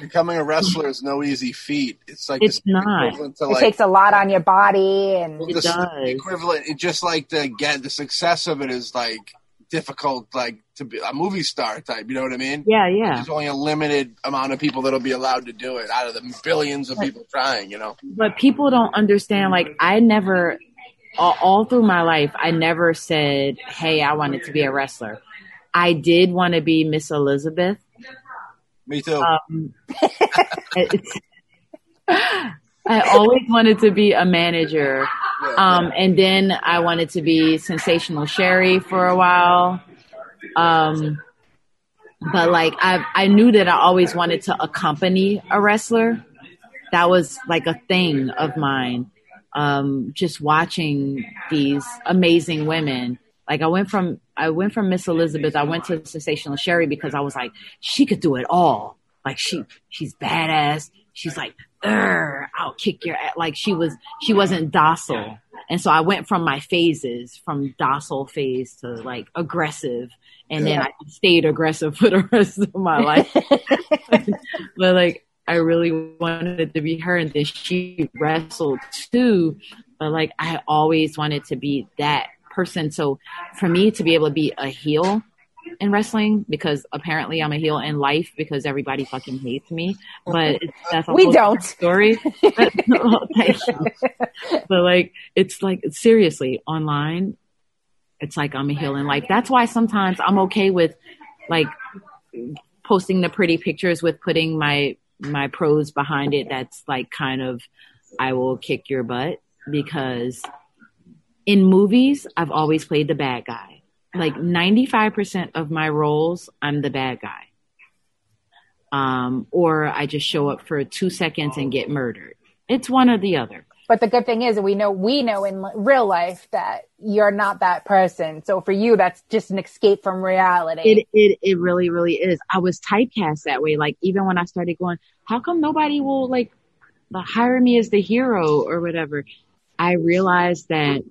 Becoming a wrestler is no easy feat. It's like It's not. equivalent to It like takes a lot on your body and It does. equivalent. It just like the get the success of it is like difficult, like to be a movie star type. You know what I mean? yeah, yeah. There's only a limited amount of people that'll be allowed to do it out of the billions of people trying. You know? but people don't understand like i never all, all through my life i never said hey i wanted to be a wrestler i did want to be miss elizabeth Me too. um, i always wanted to be a manager. Um, and then i wanted to be sensational Sherri for a while um, but like I, I knew that i always wanted to accompany a wrestler that was like a thing of mine. Um, just watching these amazing women. Like I went from I went from Miss Elizabeth, I went to Sensational Sherri because I was like, she could do it all. Like she she's badass. She's like, "Urgh, I'll kick your ass. Like she was she wasn't docile. And so I went from my phases, from docile phase to like aggressive. And then I stayed aggressive for the rest of my life. but like I really wanted to be her, and then she wrestled too. But like I always wanted to be that person. So for me to be able to be a heel in wrestling, because apparently I'm a heel in life because everybody fucking hates me. But it's, that's a We don't. story. But, you. But like it's like seriously online, it's like I'm a heel in life. That's why sometimes I'm okay with like posting the pretty pictures with putting my my pros behind it that's like kind of I will kick your butt because in movies I've always played the bad guy. Like 95% of my roles I'm the bad guy. Um or I just show up for 2 seconds and get murdered. It's one or the other. But the good thing is we know we know in real life that you're not that person. So for you, that's just an escape from reality. It it it really really is. I was typecast that way. Like even when I started going, how come nobody will like hire me as the hero or whatever? I realized that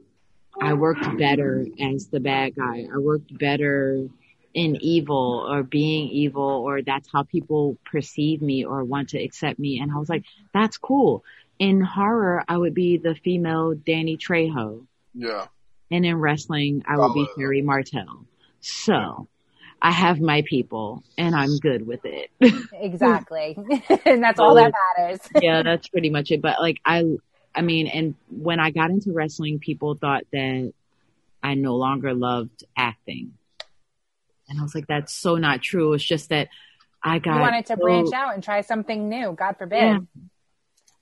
I worked better as the bad guy. I worked better in evil or being evil or that's how people perceive me or want to accept me. And I was like, that's cool. In horror, I would be the female Danny Trejo. Yeah. And in wrestling, I would be. Sherri Martel. So I have my people and I'm good with it. exactly. and that's all that matters. yeah, that's pretty much it. But like I, I mean, and when I got into wrestling, people thought that I no longer loved acting. And I was like, that's so not true. It's just that I got. You wanted to so- branch out and try something new. God forbid. Yeah.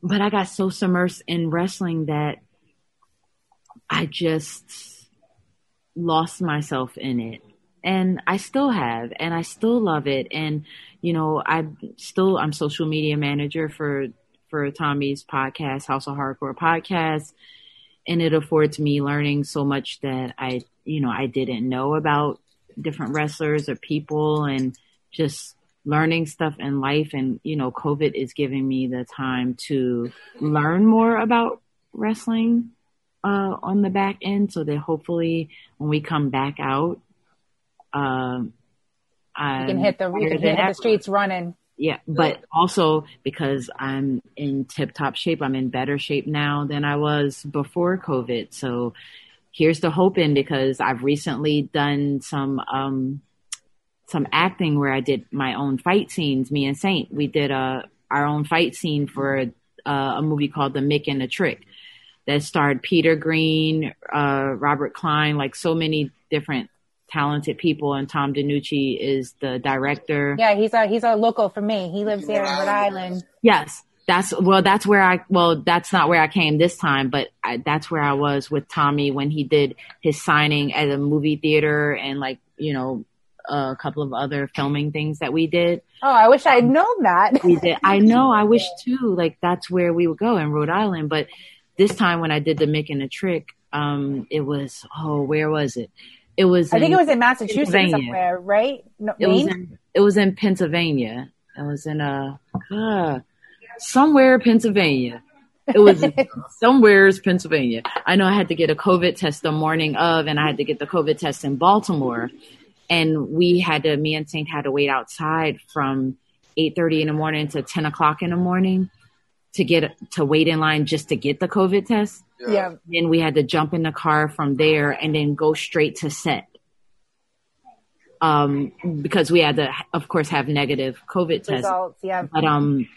But I got so submersed in wrestling that I just lost myself in it. And I still have, and I still love it. And, you know, I still, I'm social media manager for, for Tommy's podcast, House of Hardcore podcast. And it affords me learning so much that I, you know, I didn't know about different wrestlers or people and just learning stuff in life. And, you know, COVID is giving me the time to learn more about wrestling uh, on the back end so that hopefully when we come back out, um, You can hit the you can hit the streets running. Yeah, but also because I'm in tip top shape, I'm in better shape now than I was before COVID. So here's the hoping because I've recently done some um some acting where I did my own fight scenes. Me and Saint, we did a our own fight scene for uh, a movie called The Mick and the Trick that starred Peter Green, uh, Robert Klein, like so many different talented people, and Tom DeNucci is the director. Yeah, he's a he's a local for me. He lives here in Rhode Island. Yes, that's well. That's where I well. That's not where I came this time, but I, that's where I was with Tommy when he did his signing at a movie theater and like you know a couple of other filming things that we did. Oh, I wish I'd known that. We did. I know. I wish too. Like that's where we would go in Rhode Island, but this time when I did the Mick and the Trick, um, it was oh, where was it? It was. I think it was in Massachusetts somewhere, right? No, it was in it was in Pennsylvania. It was in uh, uh somewhere Pennsylvania. It was somewhere's Pennsylvania. I know I had to get a COVID test the morning of, and I had to get the COVID test in Baltimore, and we had to. Me and Saint had to wait outside from eight thirty in the morning to ten o'clock in the morning to get to wait in line just to get the COVID test. Yeah. Then we had to jump in the car from there and then go straight to set. Um, because we had to, of course, have negative COVID tests. Yeah. But um,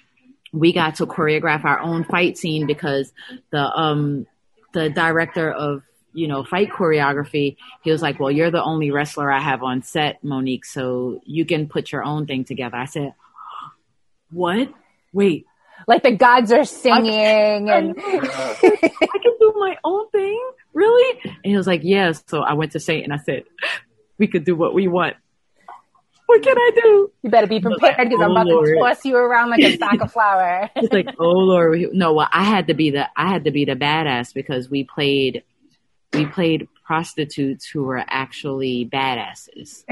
we got to choreograph our own fight scene because the um the director of you know fight choreography he was like well you're the only wrestler i have on set monique so you can put your own thing together i said what wait Like the gods are singing and I can do my own thing? Really? And he was like, Yes. So I went to Saint and I said, We could do what we want. What can I do? you better be prepared because I'm Oh, about to toss you around like a sack of flour. It's like, oh Lord. No, well, I had to be the I had to be the badass because we played we played prostitutes who were actually badasses.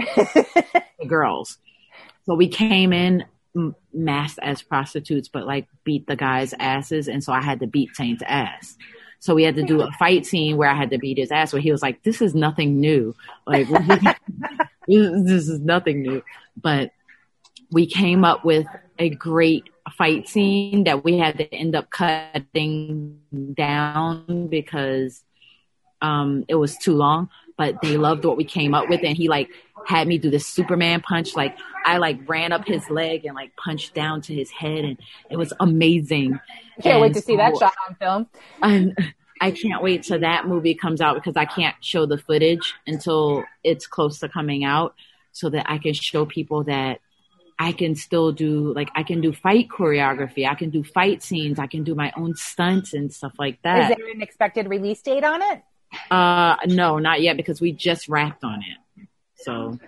girls. So we came in masked as prostitutes, but like beat the guys' asses, and so I had to beat Saint's ass. So we had to do a fight scene where I had to beat his ass. Where he was like, "This is nothing new. Like this is nothing new." But we came up with a great fight scene that we had to end up cutting down because um, it was too long. But they loved what we came up with, and he like had me do this Superman punch. Like I like ran up his leg and like punched down to his head, and it was amazing. Can't wait And to see that shot on film. and I can't wait till that movie comes out because I can't show the footage until it's close to coming out so that I can show people that I can still do like I can do fight choreography, I can do fight scenes, I can do my own stunts and stuff like that. Is there an expected release date on it? Uh no, not yet because we just wrapped on it. So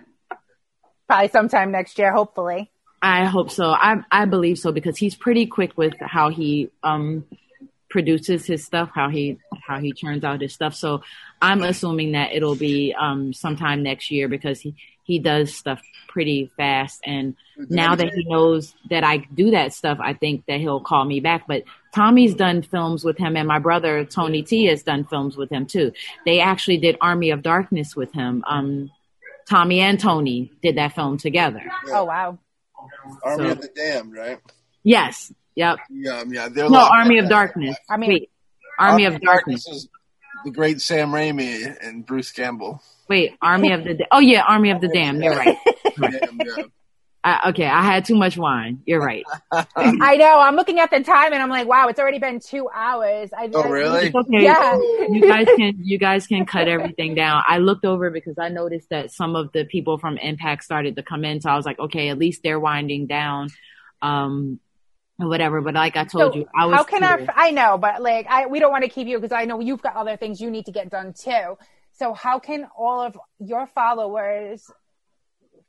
Probably sometime next year, hopefully. I hope so. I I believe so because he's pretty quick with how he um produces his stuff, how he how he turns out his stuff. So I'm assuming that it'll be um sometime next year because he he does stuff pretty fast and now that he knows that I do that stuff, I think that he'll call me back. But Tommy's done films with him and my brother Tony T has done films with him too. They actually did Army of Darkness with him. Um Tommy and Tony did that film together. Oh wow. Army So- of the Damned, right? Yes. Yep. Yeah, yeah. They're No, like- Army of Darkness. I mean- Wait, Army of Darkness. is the great Sam Raimi and Bruce Campbell. Wait, Army of the. Da- oh yeah, Army of the Damned. You're right. Damn, yeah. I, okay, I had too much wine. You're right. I know. I'm looking at the time and I'm like, wow, it's already been two hours. I, Oh, really? Okay. Yeah. You guys can you guys can cut everything down. I looked over because I noticed that some of the people from Impact started to come in, so I was like, okay, at least they're winding down, um, whatever. But like I told So you, I was. how can our, here. I know, but like, I, we don't want to keep you because I know you've got other things you need to get done too. So how can all of your followers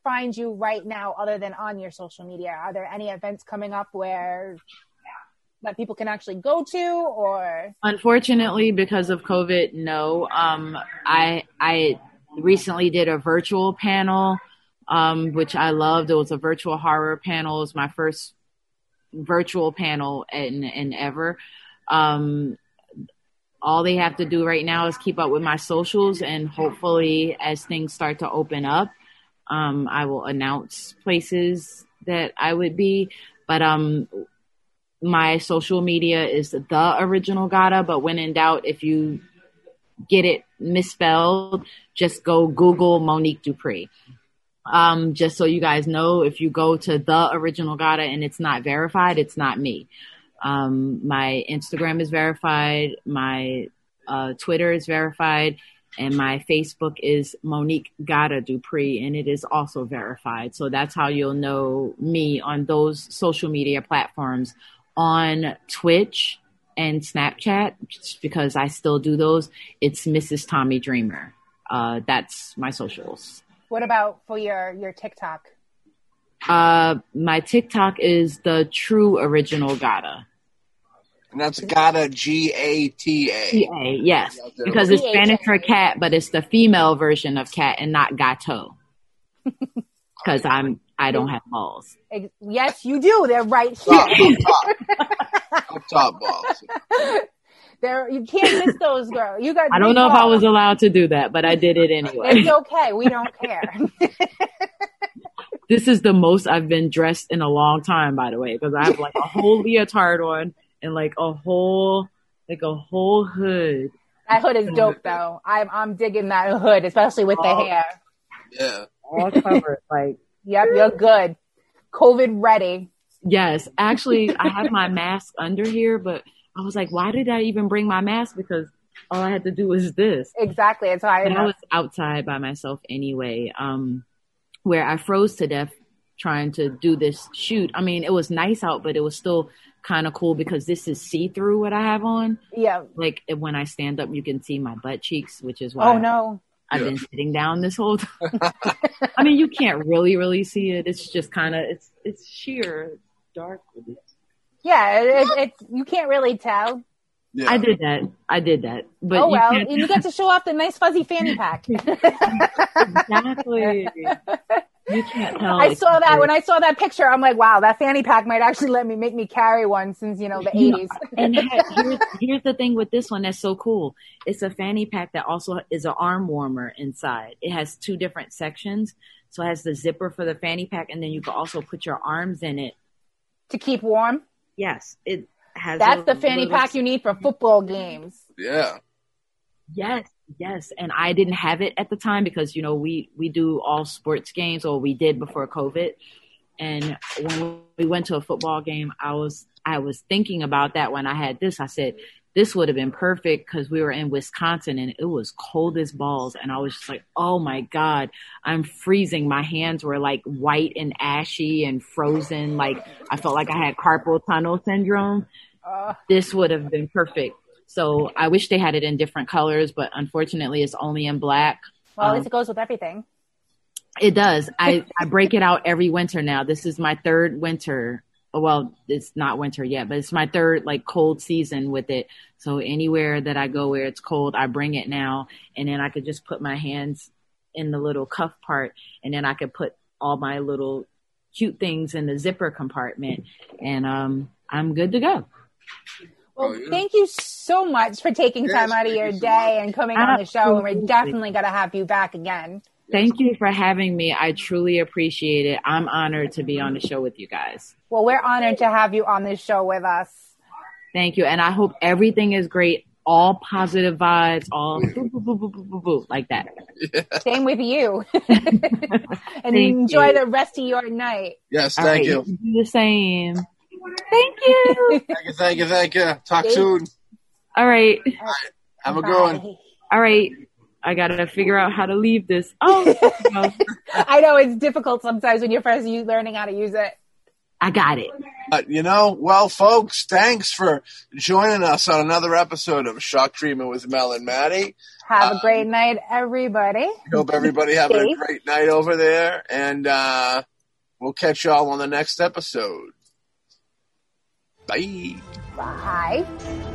find you right now other than on your social media? Are there any events coming up where that people can actually go to or? Unfortunately, because of COVID, no. Um, I I recently did a virtual panel, um, which I loved. It was a virtual horror panel. It was my first virtual panel in, in ever. Um, all they have to do right now is keep up with my socials, and hopefully, as things start to open up, um, I will announce places that I would be. But um, my social media is the original Gata, but when in doubt, if you get it misspelled, just go Google Monique Dupree. Um, just so you guys know, if you go to the original Gata and it's not verified, it's not me. Um, my Instagram is verified, my uh, Twitter is verified, and my Facebook is Monique Gata Dupree, and it is also verified. So that's how you'll know me on those social media platforms. On Twitch and Snapchat, because I still do those, it's Mrs. Tommy Dreamer. Uh, that's my socials. What about for your, your TikTok? Uh, my TikTok is the true original Gata. And that's Gata G A T A. T-A, yes, because it's G-A-T-A. Spanish for cat, but it's the female version of cat and not gato. Because I'm I don't have balls. Yes, you do. They're right Top, here. top, top, top balls. They're, you can't miss those, girl. You got. I don't big know if I was allowed to do that, but I did it anyway. It's okay. We don't care. this is the most I've been dressed in a long time, by the way, because I have like a whole leotard on and like a whole like a whole hood. that hood is dope, though. I'm I'm digging that hood, especially with the Oh. hair. Yeah. all covered. Like, Yep, you're good. COVID ready. yes, actually, I have my mask under here, but I was like, why did I even bring my mask? Because all I had to do was this. Exactly. It's why But I I was outside by myself anyway, um, where I froze to death trying to do this shoot. I mean, it was nice out, but it was still kind of cool because this is see through what I have on. yeah. Like when I stand up, you can see my butt cheeks, which is why Oh no. I've Yeah. been sitting down this whole time. I mean, you can't really, really see it. It's just kind of it's it's sheer dark. Yeah, it, it, it's you can't really tell. Yeah. I did that. I did that. But oh well, can't and you get to show off the nice fuzzy fanny pack. exactly. You can't tell. I saw that when I saw that picture. I'm like, wow, that fanny pack might actually let me make me carry one since you know the You know, 80s. and here's, here's the thing with this one that's so cool. It's a fanny pack that also is an arm warmer inside. It has two different sections. So it has the zipper for the fanny pack, and then you can also put your arms in it. to keep warm. Yes, it has. That's a the fanny little- pack you need for football games. Yeah. Yes, yes, and I didn't have it at the time because you know we we do all sports games, or we did before COVID. And when we went to a football game, I was I was thinking about that when I had this. I said this would have been perfect because we were in Wisconsin and it was cold as balls, and I was just like, oh my god, I'm freezing. My hands were like white and ashy and frozen. Like I felt like I had carpal tunnel syndrome Uh, this would have been perfect. So I wish they had it in different colors, but unfortunately it's only in black. well, at Um, least it goes with everything. It does. I, I break it out every winter now. This is my third winter. Well, it's not winter yet, but it's my third like cold season with it. So anywhere that I go where it's cold, I bring it now. And then I could just put my hands in the little cuff part and then I could put all my little cute things in the zipper compartment and um I'm good to go. Well, Oh, yeah. thank you so much for taking Yes, time out of your you so day and coming on the show. And we're definitely going to have you back again. Thank you for having me. I truly appreciate it. I'm honored to be on the show with you guys. Well, we're honored to have you on this show with us. Thank you. And I hope everything is great all positive vibes, all boo, boo, boo, boo, boo, boo, boo, like that. Same with you. and Thank enjoy you. the rest of your night. Yes, thank right, you. do the same. Thank you. Thank you, thank you, thank you. Talk Thank- soon. all right. Have a good one. All right. I gotta figure out how to leave this. Oh, no, I know it's difficult sometimes when you're first u- learning how to use it. I got it. But you know, well, folks, thanks for joining us on another episode of Shock Treatment with Mel and Matty. Have Uh, a great night, everybody. Hope everybody having a great night over there, and uh, we'll catch y'all on the next episode. Bye. Bye.